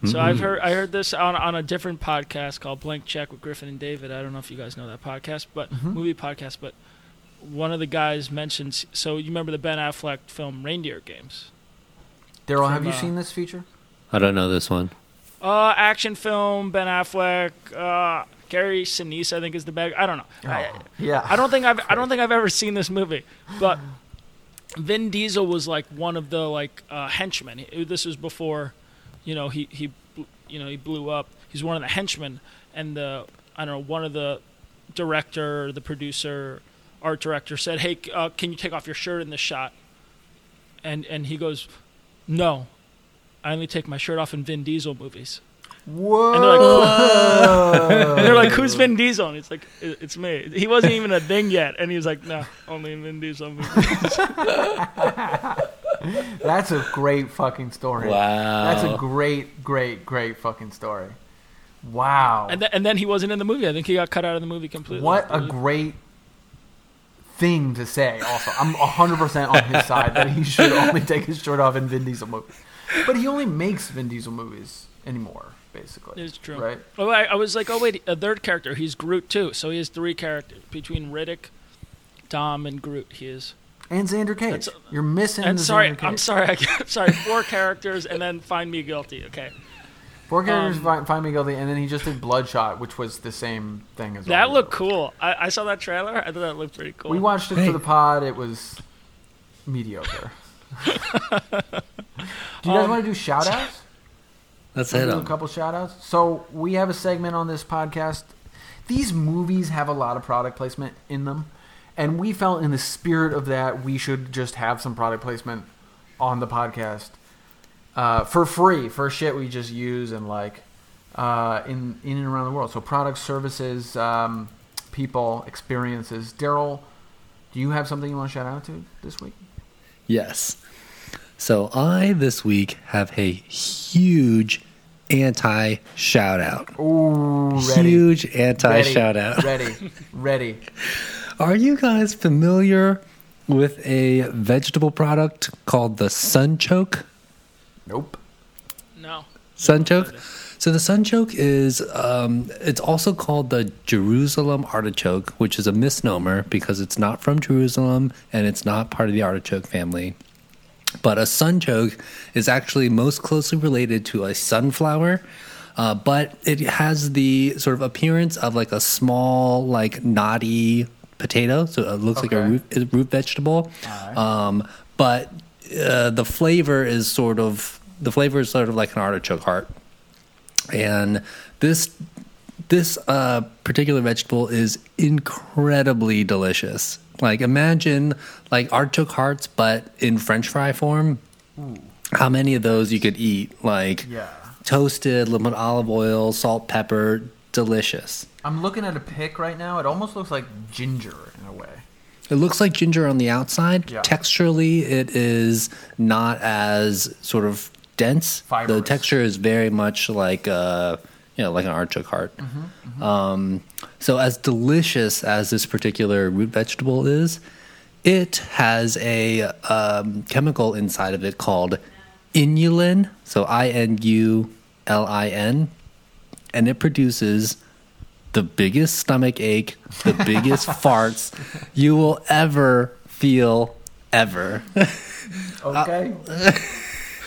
So I've heard I heard this on on a different podcast called Blank Check with Griffin and David. I don't know if you guys know that podcast, but Mhm. movie podcast. But one of the guys mentions. So you remember the Ben Affleck film Reindeer Games? Daryl, have you uh, seen this feature? I don't know this one. Uh, action film. Ben Affleck. Uh, Gary Sinise, I think, is the bag. I don't know. I, yeah, I don't think I've I don't think I've ever seen this movie, but Vin Diesel was like one of the like uh, henchmen. This was before, you know, he he you know he blew up. He's one of the henchmen, and the I don't know one of the director, the producer, art director said, "Hey, uh, can you take off your shirt in this shot?" And and he goes, "No, I only take my shirt off in Vin Diesel movies." Whoa! And they're like, And they're like, "Who's Vin Diesel?" And it's like, "It's me." He wasn't even a thing yet, and he was like, "No, only in Vin Diesel movies." That's a great fucking story. Wow. That's a great, great, great fucking story. Wow. and then and then he wasn't in the movie. I think he got cut out of the movie completely. what a great thing to say. Also, I'm 100 percent on his side that he should only take his shirt off in Vin Diesel movies. But he only makes Vin Diesel movies anymore, basically. It's true. right? Oh, I, I was like, oh wait, a third character. He's Groot too. So he has three characters between Riddick, Dom, and Groot. He is. And Xander Cage. That's- You're missing. And the sorry, Xander Cage. I'm sorry. I, am sorry, four characters, and then find me guilty. Okay, Four characters um, find, find me guilty, and then he just did Bloodshot, which was the same thing as that looked cool. I, I saw that trailer. I thought that looked pretty cool. We watched it Hey. for the pod. It was mediocre. do you guys Um, want to do shout outs? Let's hit do a couple shout outs. So we have a segment on this podcast. These movies have a lot of product placement in them. And we felt in the spirit of that, we should just have some product placement on the podcast uh, for free for shit we just use and like uh, in in and around the world. So products, services, um, people, experiences. Daryl, do you have something you want to shout out to this week? Yes. So I this week have a huge anti shout out. Ooh, ready. Huge anti ready, shout out. Ready, ready. Are you guys familiar with a vegetable product called the sunchoke? Nope. no. Sunchoke. So the sunchoke is um, it's also called the Jerusalem artichoke, which is a misnomer because it's not from Jerusalem and it's not part of the artichoke family. But a sunchoke is actually most closely related to a sunflower, uh, but it has the sort of appearance of like a small, like knotty potato. So it looks like a root, a root vegetable. Alright. Um, but uh, the flavor is sort of the flavor is sort of like an artichoke heart, and this this uh, particular vegetable is incredibly delicious. Like imagine like artichoke hearts, but in French fry form. How many of those you could eat? Like Yeah. toasted, little bit of olive oil, salt, pepper, delicious. I'm looking at a pic right now. It almost looks like ginger in a way. It looks like ginger on the outside. Yeah. Texturally, it is not as sort of dense. The texture is very much like uh, you know, like an artichoke heart. Mm-hmm, Um, so as delicious as this particular root vegetable is, it has a um, chemical inside of it called inulin, so I N U L I N, and it produces the biggest stomach ache, the biggest farts you will ever feel ever. Okay.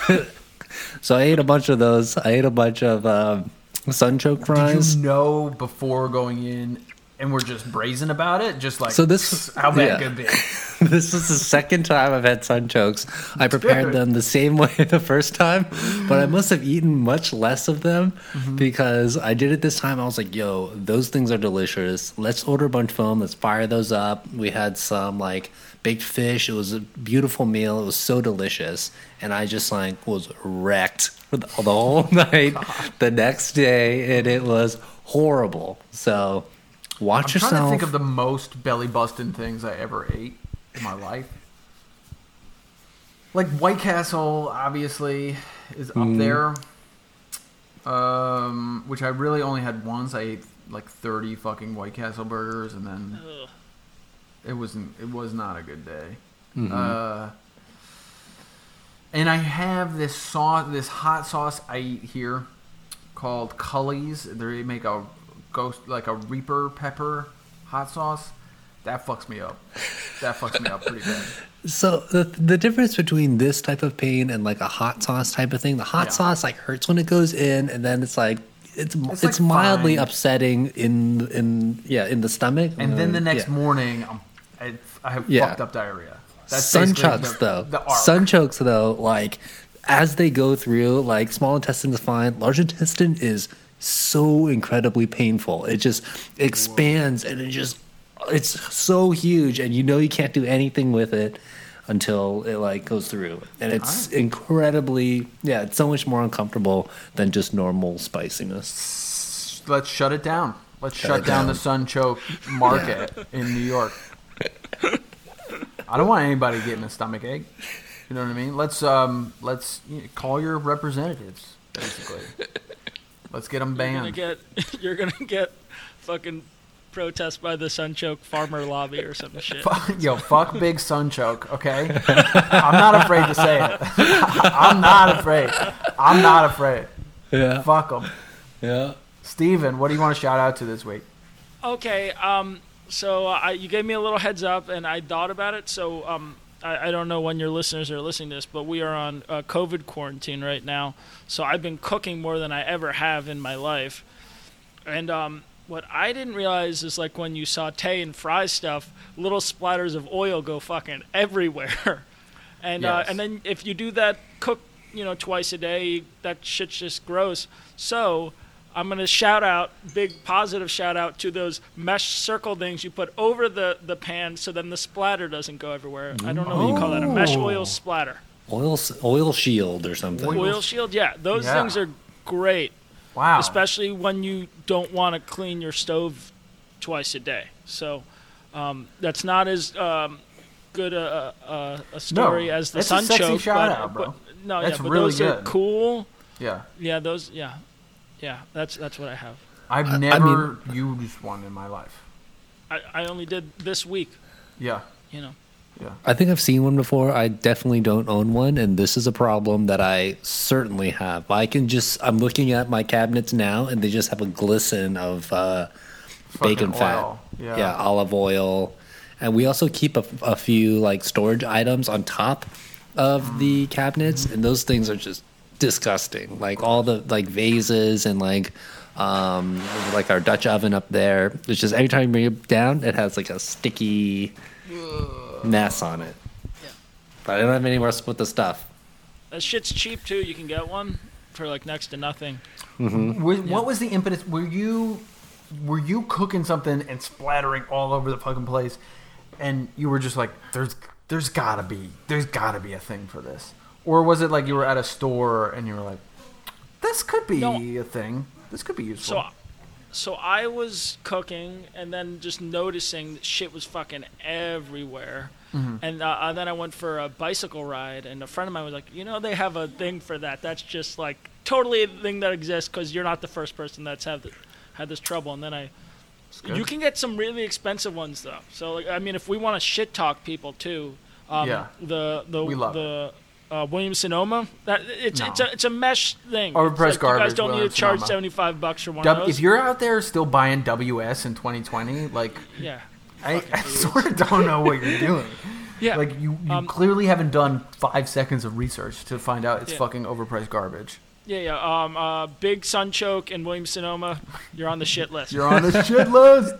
So I ate a bunch of those. I ate a bunch of um, sunchoke Did fries. you know before going in, and we're just brazen about it? Just like So this- how bad yeah. could be? this is the second time I've had sunchokes. I prepared them the same way the first time, but I must have eaten much less of them Mm-hmm. because I did it this time. I was like, "Yo, those things are delicious. Let's order a bunch of them. Let's fire those up." We had some like baked fish. It was a beautiful meal. It was so delicious, and I just like was wrecked for the, the whole night. The next day, and it was horrible. So. Watch I'm trying to think of the most belly busting things I ever ate in my life. Like White Castle, obviously, is up Mm. there. Um, which I really only had once. I ate like 30 fucking White Castle burgers, and then Ugh. it wasn't. It was not a good day. Mhm. Uh, and I have this sauce, this hot sauce I eat here, called Cully's. They make a ghost like a Reaper pepper hot sauce. That fucks me up. That fucks me up pretty bad. So the the difference between this type of pain and like a hot sauce type of thing, the hot Yeah. sauce like hurts when it goes in, and then it's like it's it's, It's, like, mildly fine. upsetting in in yeah in the stomach. And then the Uh, next yeah. morning, I'm, I, I have Yeah. fucked up diarrhea. sun basically chokes the- though. The arc. Sun chokes though, like as they go through, like small intestine is fine. Large intestine is so incredibly painful. It just expands and it just it's so huge, and you know you can't do anything with it until it like goes through, and it's incredibly yeah, it's so much more uncomfortable than just normal spiciness. Let's shut it down. Let's shut, Shut down, down. the sun choke market in New York. I don't want anybody getting a stomach ache. You know what I mean? Let's um let's you know, call your representatives basically. Let's get them You're gonna banned. get you're gonna get fucking protest by the Sunchoke farmer lobby or some shit. Fuck- Yo, fuck big Sunchoke, okay? I'm not afraid to say it. I'm not afraid. I'm not afraid. Yeah, Fuck them. yeah. Steven, what do you want to shout out to this week? Okay, um, so I, you gave me a little heads up, and I thought about it. So um, I, I don't know when your listeners are listening to this, but we are on uh, COVID quarantine right now. So I've been cooking more than I ever have in my life, and um, what I didn't realize is like when you saute and fry stuff, little splatters of oil go fucking everywhere, and uh, and then if you do that cook, you know, twice a day, that shit's just gross. So. I'm gonna shout out, big positive shout out to those mesh circle things you put over the, the pan, so then the splatter doesn't go everywhere. I don't know what you call that, a mesh oil Oh. splatter, Oil oil shield or something. Oil- oil shield. Yeah, those Yeah. things are great, Wow. especially when you don't want to clean your stove twice a day. So um, that's not as um, good a, a, a story No, as the that's a sun sexy choke. shout but, out, bro. but- no, That's yeah, but really those are good. cool. yeah. Yeah, those. Yeah, yeah. That's that's what I have. I've I- I never used one in my life. I, I only did this week. Yeah. You know. Yeah. I think I've seen one before. I definitely don't own one, and this is a problem that I certainly have. I can just I'm looking at my cabinets now, and they just have a glisten of uh, bacon Fucking fat, oil. Yeah. olive oil, and we also keep a, a few like storage items on top of the cabinets, and those things are just disgusting. Like all the like vases and like um like our Dutch oven up there. It's just every time you bring it down, it has like a sticky mess on it. Yeah. But I don't have anywhere else to put the stuff. That shit's cheap too. You can get one for like next to nothing. Was, What was the impetus? Were you were you cooking something and splattering all over the fucking place, and you were just like, "There's there's gotta be there's gotta be a thing for this," or was it like you were at a store and you were like, "This could be No. a thing. This could be useful." So, so I was cooking and then just noticing that shit was fucking everywhere. And, uh, and then I went for a bicycle ride, and a friend of mine was like, "You know, they have a thing for that. That's just like totally a thing that exists because you're not the first person that's had had this trouble." And then I. You can get some really expensive ones though. So like, I mean, if we want to shit talk people too, um, Yeah. the the We love the uh, Williams Sonoma. That it's No. it's a it's a mesh thing. Overpriced like, You guys don't need to charge seventy five bucks for one W- of those. if you're out there still buying WS in 2020, like yeah, I, I sort of don't know what you're doing. yeah. Like you, you Um, clearly haven't done five seconds of research to find out it's Yeah. fucking overpriced garbage. yeah, yeah. Um, uh, Big Sunchoke and Williams Sonoma, you're on the shit list. You're on the shit list.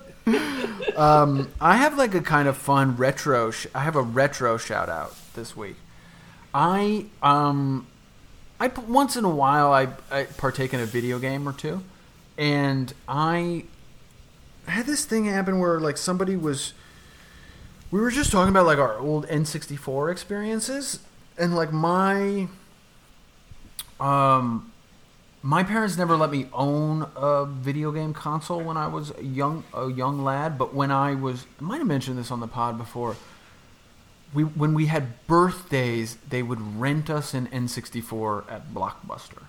Um, I have like a kind of fun retro. Sh- I have a retro shout out this week. I um, I once in a while I, I partake in a video game or two, and I had this thing happen where like somebody was. We were just talking about like our old N64 experiences, and like my um my parents never let me own a video game console when I was a young a young lad, but when I was I might have mentioned this on the pod before. We when we had birthdays, they would rent us an N64 at Blockbuster.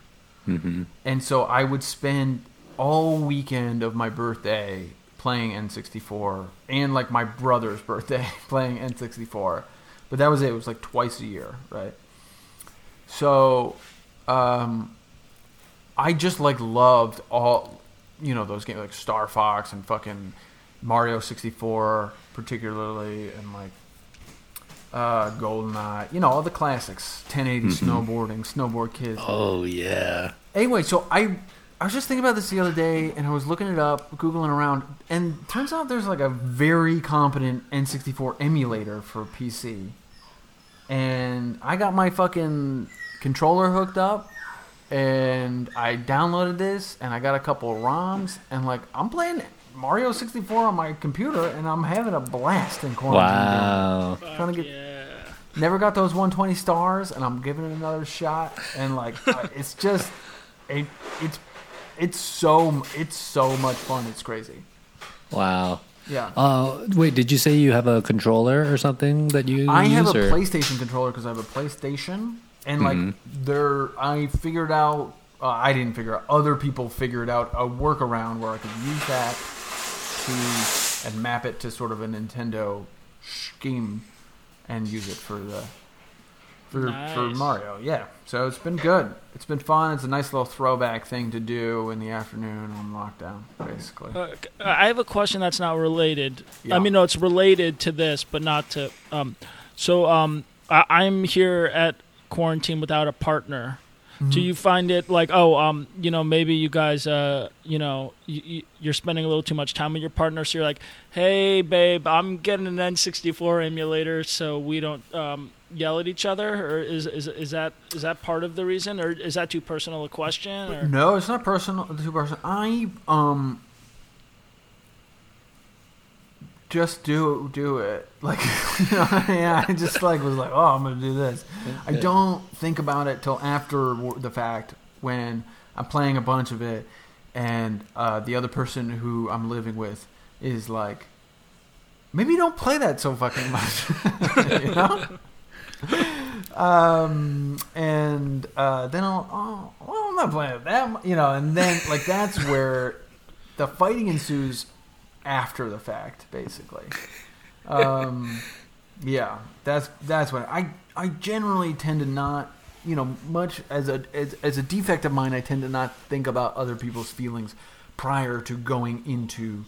Mm-hmm. And so I would spend all weekend of my birthday playing N64 and like my brother's birthday playing N64. But that was it. It was like twice a year, right? So um I just like loved all you know those games like Star Fox and fucking Mario 64 particularly and like uh GoldenEye, you know, all the classics, 1080 snowboarding, snowboard kids. Oh yeah. Anyway, so I I was just thinking about this the other day, and I was looking it up, googling around, and turns out there's like a very competent N64 emulator for PC. And I got my fucking controller hooked up, and I downloaded this, and I got a couple of ROMs, and like I'm playing Mario 64 on my computer, and I'm having a blast in quarantine. Wow. Trying to get yeah. never got those 120 stars and i'm giving it another shot and like uh, it's just it, it's it's so it's so much fun it's crazy Wow. yeah Uh, wait, did you say you have a controller or something that you i use? have a or? playstation controller because i have a playstation and like there i figured out uh, i didn't figure out other people figured out a workaround where i could use that and map it to sort of a nintendo scheme and use it for the for for Mario. Yeah. So it's been good. It's been fun. It's a nice little throwback thing to do in the afternoon on lockdown, basically. Uh, I have a question that's not related. Yeah. I mean, no, it's related to this, but not to. Um, so um, I, I'm here at quarantine without a partner. Mm-hmm. Do you find it like, oh, um, you know, maybe you guys, uh, you know, you, you, you're spending a little too much time with your partner, so you're like, hey, babe, I'm getting an N64 emulator, so we don't um, yell at each other, or is, is is that is that part of the reason, or is that too personal a question? Or No, it's not personal. Too personal. I um just do do it. Like you know, yeah, I just like was like, oh, I'm gonna do this. I don't think about it till after the fact when I'm playing a bunch of it, and uh, the other person who I'm living with is like, maybe don't play that so fucking much, you know. Um, and uh, then I'll, oh, well, I'm not playing that, mu-" you know, and then like that's where the fighting ensues after the fact, basically. Um, yeah, that's that's what I I generally tend to not, you know, much as a as, as a defect of mine, I tend to not think about other people's feelings prior to going into,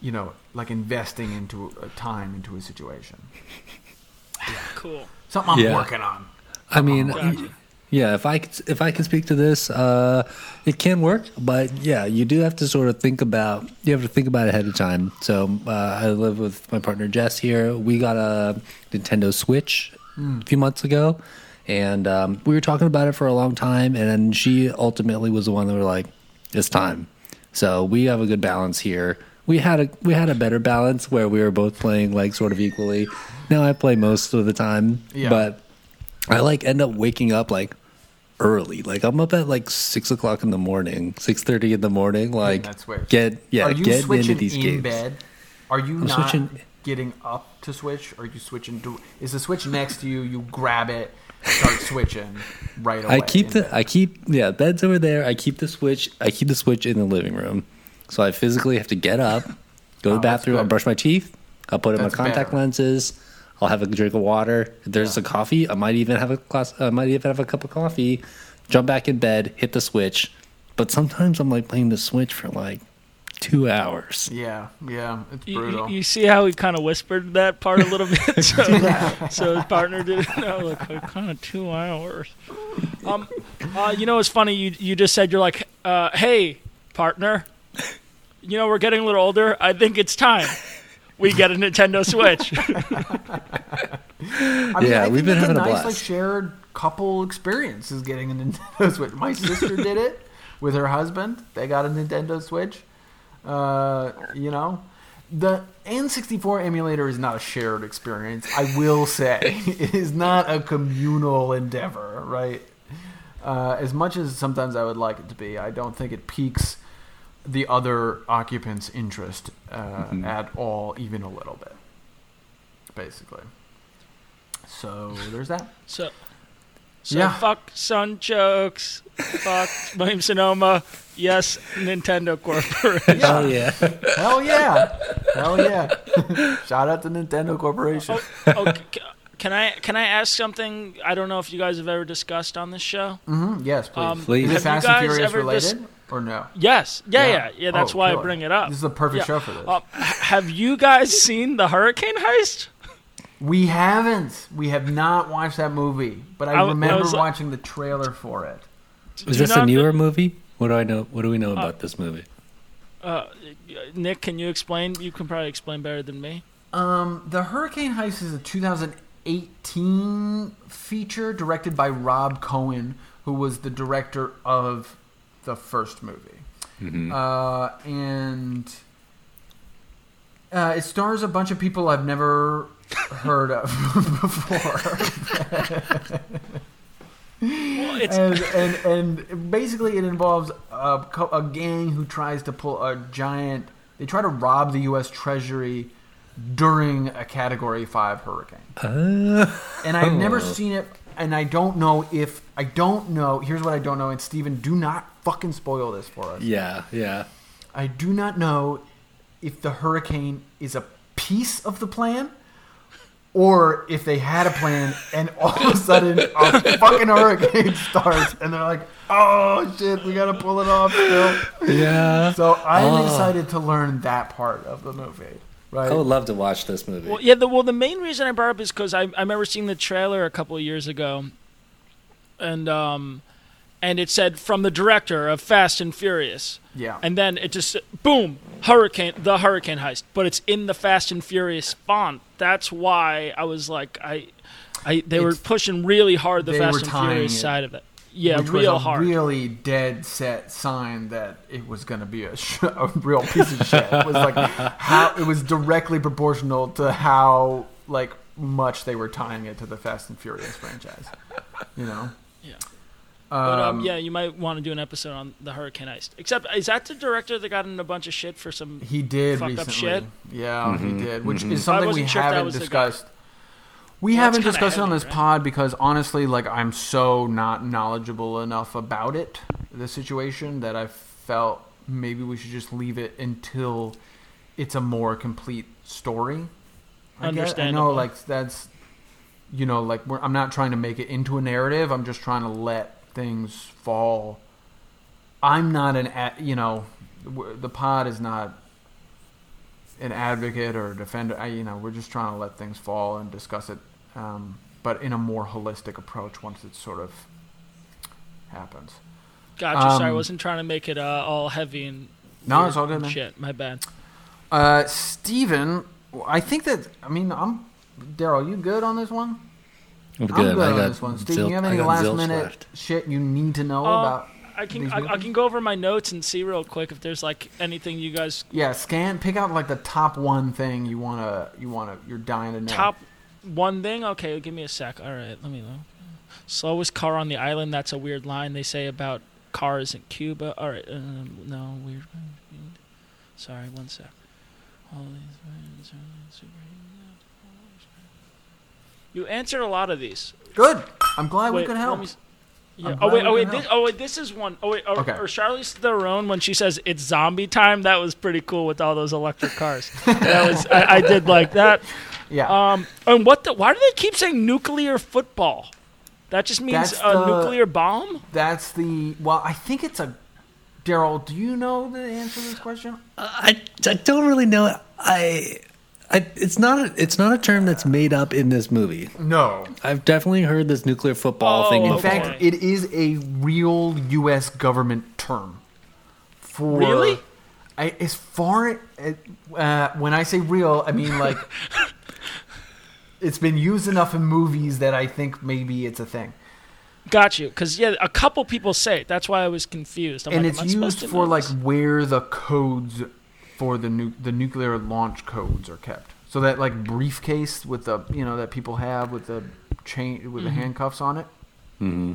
you know, like investing into a time into a situation. cool. Something I'm Yeah. working on. I mean, Gotcha. Yeah. If I could, if I can speak to this, uh, it can work, but yeah, you do have to sort of think about. You have to think about it ahead of time. So uh, I live with my partner Jess here. We got a Nintendo Switch a few months ago, and um, we were talking about it for a long time. And then she ultimately was the one that were like, "It's time." So we have a good balance here. We had a we had a better balance where we were both playing like sort of equally. Now I play most of the time, Yeah. but I like end up waking up like early. Like I'm up at like six o'clock in the morning, six thirty in the morning. Like get yeah, Are you getting switching into these in games. bed? Are you I'm not switching- getting up to switch? Or are you switching to? Is the switch next to you? You grab it, start switching right away. I keep the bed? I keep yeah bed's over there. I keep the switch. I keep the switch in the living room, so I physically have to get up, Go to Oh, the bathroom. I'll brush my teeth. I'll put in my contact better. lenses. I'll have a drink of water. If there's a coffee, I might even have a glass. I might even have a cup of coffee. Jump back in bed, hit the switch. But sometimes I'm like playing the switch for like two hours. Yeah, yeah, it's You, brutal. you, you see how he kind of whispered that part a little bit, so, so his partner didn't know. Like, kind of two hours. Um, uh, you know, it's funny. You you just said you're like, uh, hey, partner. You know, we're getting a little older. I think it's time we get a Nintendo Switch. I mean, Yeah, I we've think been having a a nice, blast. like shared couple experience is getting a Nintendo Switch. My sister did it with her husband. They got a Nintendo Switch. Uh, you know, the N64 emulator is not a shared experience. I will say it is not a communal endeavor, right? Uh, as much as sometimes I would like it to be, I don't think it piques the other occupants' interest uh, at all, even a little bit. Basically. So there's that. So, so Yeah. fuck Sunchokes. Fuck William Sonoma. Yes, Nintendo Corporation. Oh yeah. Hell yeah! Hell yeah! Shout out to Nintendo Corporation. oh, c- can I can I ask something? I don't know if you guys have ever discussed on this show. hmm Yes, please. Um, Please. Is it have you Fast and guys Furious ever related dis- or no? Yes. Yeah, Yeah. yeah, yeah. that's Oh, why I bring it up. This is the perfect Yeah. show for this. Uh, have you guys seen the Hurricane Heist? we haven't. We have not watched that movie, but I, I- I remember was like- watching the trailer for it. Is this a not- newer movie? What do I know? What do we know about this movie? Uh, Nick, can you explain? You can probably explain better than me. Um, the Hurricane Heist is a 2018 feature directed by Rob Cohen, who was the director of the first movie. Uh, and uh, it stars a bunch of people I've never heard of before. Well, it's and, and and basically it involves a, a gang who tries to pull a giant. They try to rob the U.S. Treasury during a Category Five hurricane, Uh, and I've never Oh. seen it. And I don't know if I don't know. Here's what I don't know. And Steven, do not fucking spoil this for us. yeah, yeah. I do not know if the hurricane is a piece of the plan or if they had a plan and all of a sudden a fucking hurricane starts and they're like, oh shit, we gotta pull it off still. Yeah. So I'm Oh. excited to learn that part of the movie. Right? I would love to watch this movie. Well, yeah. The, well, the main reason I brought up is because I, I remember seeing the trailer a couple of years ago, and um, and it said from the director of Fast and Furious, Yeah. and then it just boom, Hurricane, the Hurricane Heist, but it's in the Fast and Furious font. That's why I was like, I, I they were pushing really hard the Fast and Furious it, side of it. Yeah, which real was a hard. really dead set sign that it was going to be a, sh- a real piece of shit. It was like how it was directly proportional to how like much they were tying it to the Fast and Furious franchise. You know. Yeah. But um, Um, yeah, you might want to do an episode on the Hurricane Heist. Except, is that the director that got in a bunch of shit for some? He did fucked up recently. shit? Yeah, he did, which is something we sure haven't was guy. discussed. We Well, haven't discussed it on this right? pod because honestly, like I'm so not knowledgeable enough about it, the situation, that I felt maybe we should just leave it until it's a more complete story. I, get, I know, like that's, you know, like I'm not trying to make it into a narrative. I'm just trying to let things fall. I'm not an, you know, the pod is not an advocate or a defender. I, you know, we're just trying to let things fall and discuss it, um, but in a more holistic approach once it sort of happens. Gotcha. sorry, I Um, wasn't trying to make it uh, all heavy and. No, it's all good, man. Shit, my bad. Uh, Steven, I think that I mean I'm Daryl. You good on this one? I'm I'm good. good on got this one. Steven, zil- you have any last zilch minute left. shit you need to know Uh, about? I can I, I can go over my notes and see real quick if there's like anything you guys Yeah, scan. Pick out like the top one thing you wanna you wanna you're dying to know. top one thing. Okay, give me a sec. All right, let me know. Slowest car on the island. That's a weird line they say about cars in Cuba. All right, um, no weird. Sorry, one sec. All these friends are superhuman. You answered a lot of these. Good. I'm glad we Wait, could help. me Yeah. Oh wait, oh wait, this, oh wait, this is one. Oh wait, or, Okay. or Charlize Theron when she says it's zombie time. That was pretty cool with all those electric cars. that was I, I did like that. Yeah. Um, and what the? Why do they keep saying nuclear football? That just means That's a the- nuclear bomb. That's the well. I think it's a. Daryl, do you know the answer to this question? I, I don't really know. I, I it's not a, it's not a term that's made up in this movie. No. I've definitely heard this nuclear football Oh, thing In okay. before. fact, it is a real U.S. government term. For Really? I, as far as, uh, when I say real, I mean like it's been used enough in movies that I think maybe it's a thing. Got you. Because yeah, a couple people say it. That's why I was confused. I'm and like, it's am I supposed used for like where the codes for the nu- the nuclear launch codes are kept. So that like briefcase with the you know that people have with the chain with the Mm-hmm. handcuffs on it. hmm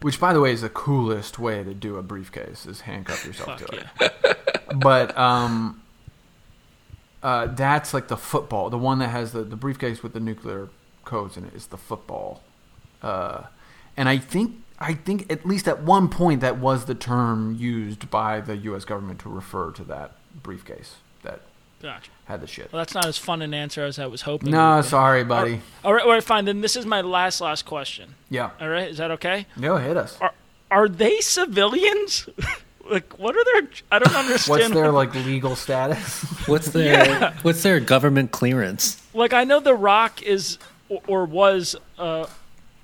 Which, by the way, is the coolest way to do a briefcase is handcuff yourself Fuck to it. But um, uh, that's like the football. The one that has the, the briefcase with the nuclear codes in it is the football. Uh, and I think I think at least at one point that was the term used by the U.S. government to refer to that briefcase that Gotcha. had the shit. Well, that's not as fun an answer as I was hoping. No, sorry, buddy. All right, all right, fine. Then this is my last last question. Yeah, All right, is that okay? no, hit us. Are are they civilians? like, what are their? I don't understand. What's their like legal status? What's their Yeah. what's their government clearance? like I know The Rock is or, or was uh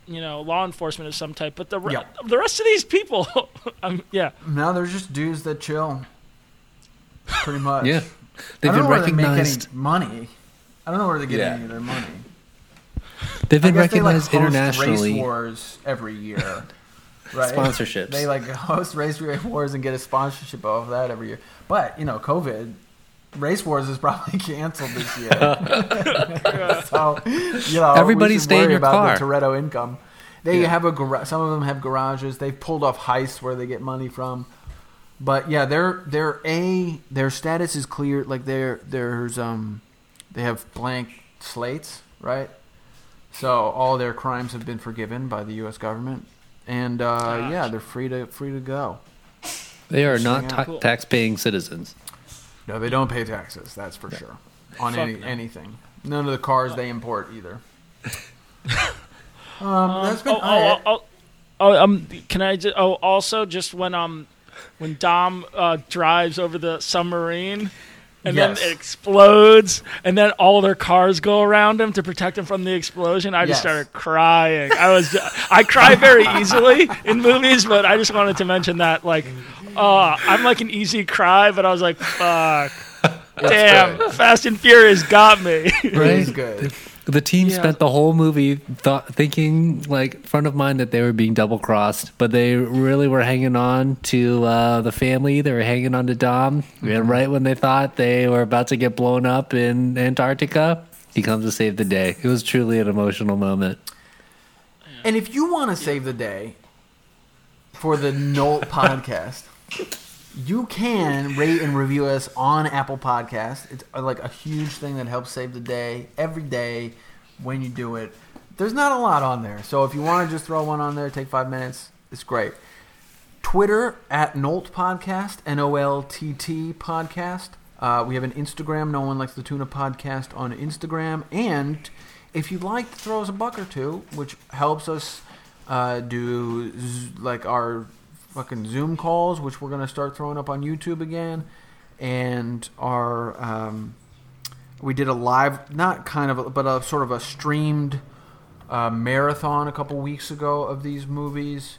you know law enforcement of some type, but the re- Yeah. the rest of these people, um, yeah, no, they're just dudes that chill. Pretty much. Yeah, they've don't been know where they make recognized. any money. I don't know where they get Yeah. any of their money. They've I been guess they, like, recognized host internationally. Race wars every year. Right? Sponsorships. They like host race wars and get a sponsorship off that every year. But you know, COVID, race wars is probably canceled this year. so you know, Everybody we should stay in your about car. The Toretto income. They Yeah. have a gar- some of them have garages. They've pulled off heists where they get money from. But yeah, their their a their status is clear. Like there there's um they have blank slates, right? So all their crimes have been forgiven by the U.S. government, and uh, yeah, they're free to free to go. They are not ta- Cool. tax-paying citizens. No, they don't pay taxes. That's for sure on any no. anything. None of the cars they import either. um, Um, that's been oh, alright. oh, oh, oh, um, can I just? Oh, also, just when um, when Dom uh, drives over the submarine, and Yes. then it explodes, and then all their cars go around him to protect him from the explosion. I just Yes. started crying. I was, I cry very easily in movies, but I just wanted to mention that, like, uh, I'm like an easy cry, but I was like, fuck. Damn, Fast and Furious got me. Right? good. The team Yeah. spent the whole movie thought, thinking, like, front of mind that they were being double crossed, but they really were hanging on to uh, the family. They were hanging on to Dom. And right when they thought they were about to get blown up in Antarctica, he comes to save the day. It was truly an emotional moment. And if you want to save the day for the Nolt podcast, you can rate and review us on Apple Podcast. It's uh, like a huge thing that helps save the day every day when you do it. There's not a lot on there, so if you want to just throw one on there, take five minutes. It's great. Twitter at Nolt Podcast, N O L T T Podcast. Uh, we have an Instagram, No One Likes the Tuna Podcast on Instagram. And if you'd like to throw us a buck or two, which helps us uh, do like our fucking Zoom calls, which we're going to start throwing up on YouTube again. And our, um, we did a live, not kind of, a, but a sort of a streamed uh, marathon a couple weeks ago of these movies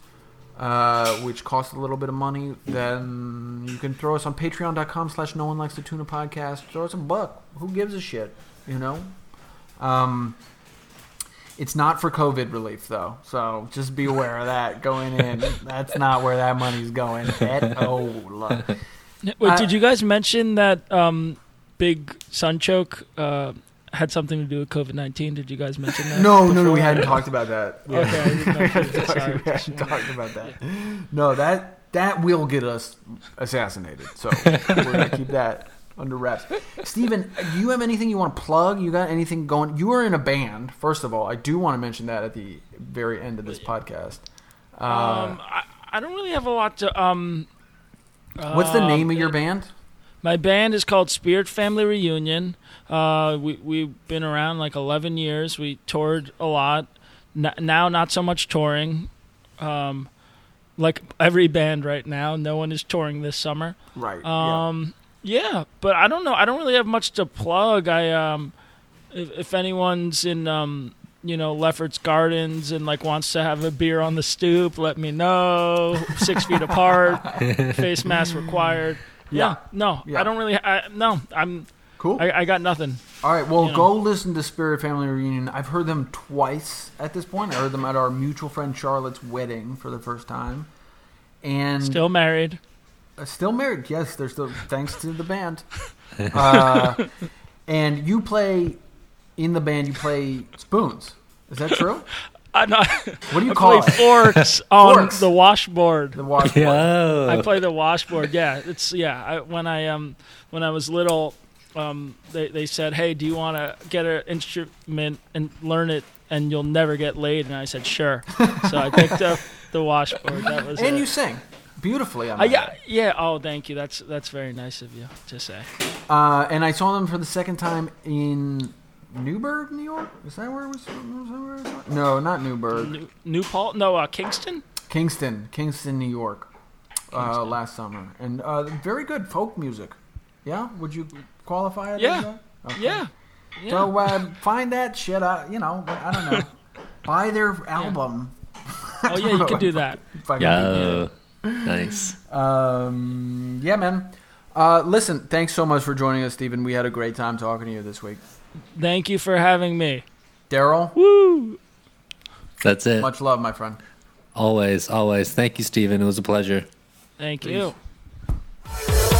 uh, which cost a little bit of money, then you can throw us on patreon.com slash no one likes the tuna podcast. Throw us a buck. Who gives a shit? You know? Um, it's not for COVID relief, though. So just be aware of that going in. That's not where that money's going at all. Wait, did you guys mention that um, Big Sunchoke uh, had something to do with COVID nineteen? Did you guys mention that? No, no, no, we hadn't talked about that. We Okay, I didn't know if you did. hadn't Sorry. we hadn't talked about that. No, that that will get us assassinated. So we're gonna keep that under wraps. Steven, do you have anything you want to plug? You got anything going? You are in a band. First of all, I do want to mention that at the very end of this podcast. Uh, Um, I, I don't really have a lot to. Um, what's the um, name of your band? My band is called Spirit Family Reunion. Uh, we we've been around like 11 years. We toured a lot. N- now, not so much touring. Um, like every band right now, no one is touring this summer. Right. Um, yeah. But I don't know. I don't really have much to plug. I um, if, if anyone's in um, you know, Lefferts Gardens and like wants to have a beer on the stoop, let me know. Six feet apart, face mask required. Yeah. Yeah, no, Yeah. I don't really. I, no, I'm. cool. I, I got nothing. All right. Well, you know. go listen to Spirit Family Reunion. I've heard them twice at this point. I heard them at our mutual friend Charlotte's wedding for the first time, and Still married. Uh, still married. Yes, they're still thanks to the band. Uh, and you play in the band. You play spoons. Is that true? I, no, What do you I call play it? forks on Forks. the washboard. The washboard. Yeah. I play the washboard. Yeah, it's yeah. I, when I um when I was little, um they they said, hey, do you want to get an instrument and learn it, and you'll never get laid? And I said, sure. so I picked up the washboard. That was And it. you sing beautifully. On Uh, yeah, yeah. Oh, thank you. That's that's very nice of you to say. Uh, and I saw them for the second time in Newburgh, New York. Is that where it was? was that where it was? No, not Newburgh. New, New Paltz? No, uh, Kingston. Kingston, Kingston, New York, uh, last summer, and uh, very good folk music. Yeah, would you qualify it? Yeah. Okay. Yeah. yeah. So uh, find that shit. Uh, you know, I don't know. Buy their album. oh yeah, you could do that. Yeah. Nice. Um, yeah, man. Uh, listen, thanks so much for joining us, Steven. We had a great time talking to you this week. Thank you for having me. Daryl, Woo! That's it. much love, my friend. Always, always. Thank you, Steven. It was a pleasure. Thank Peace. you.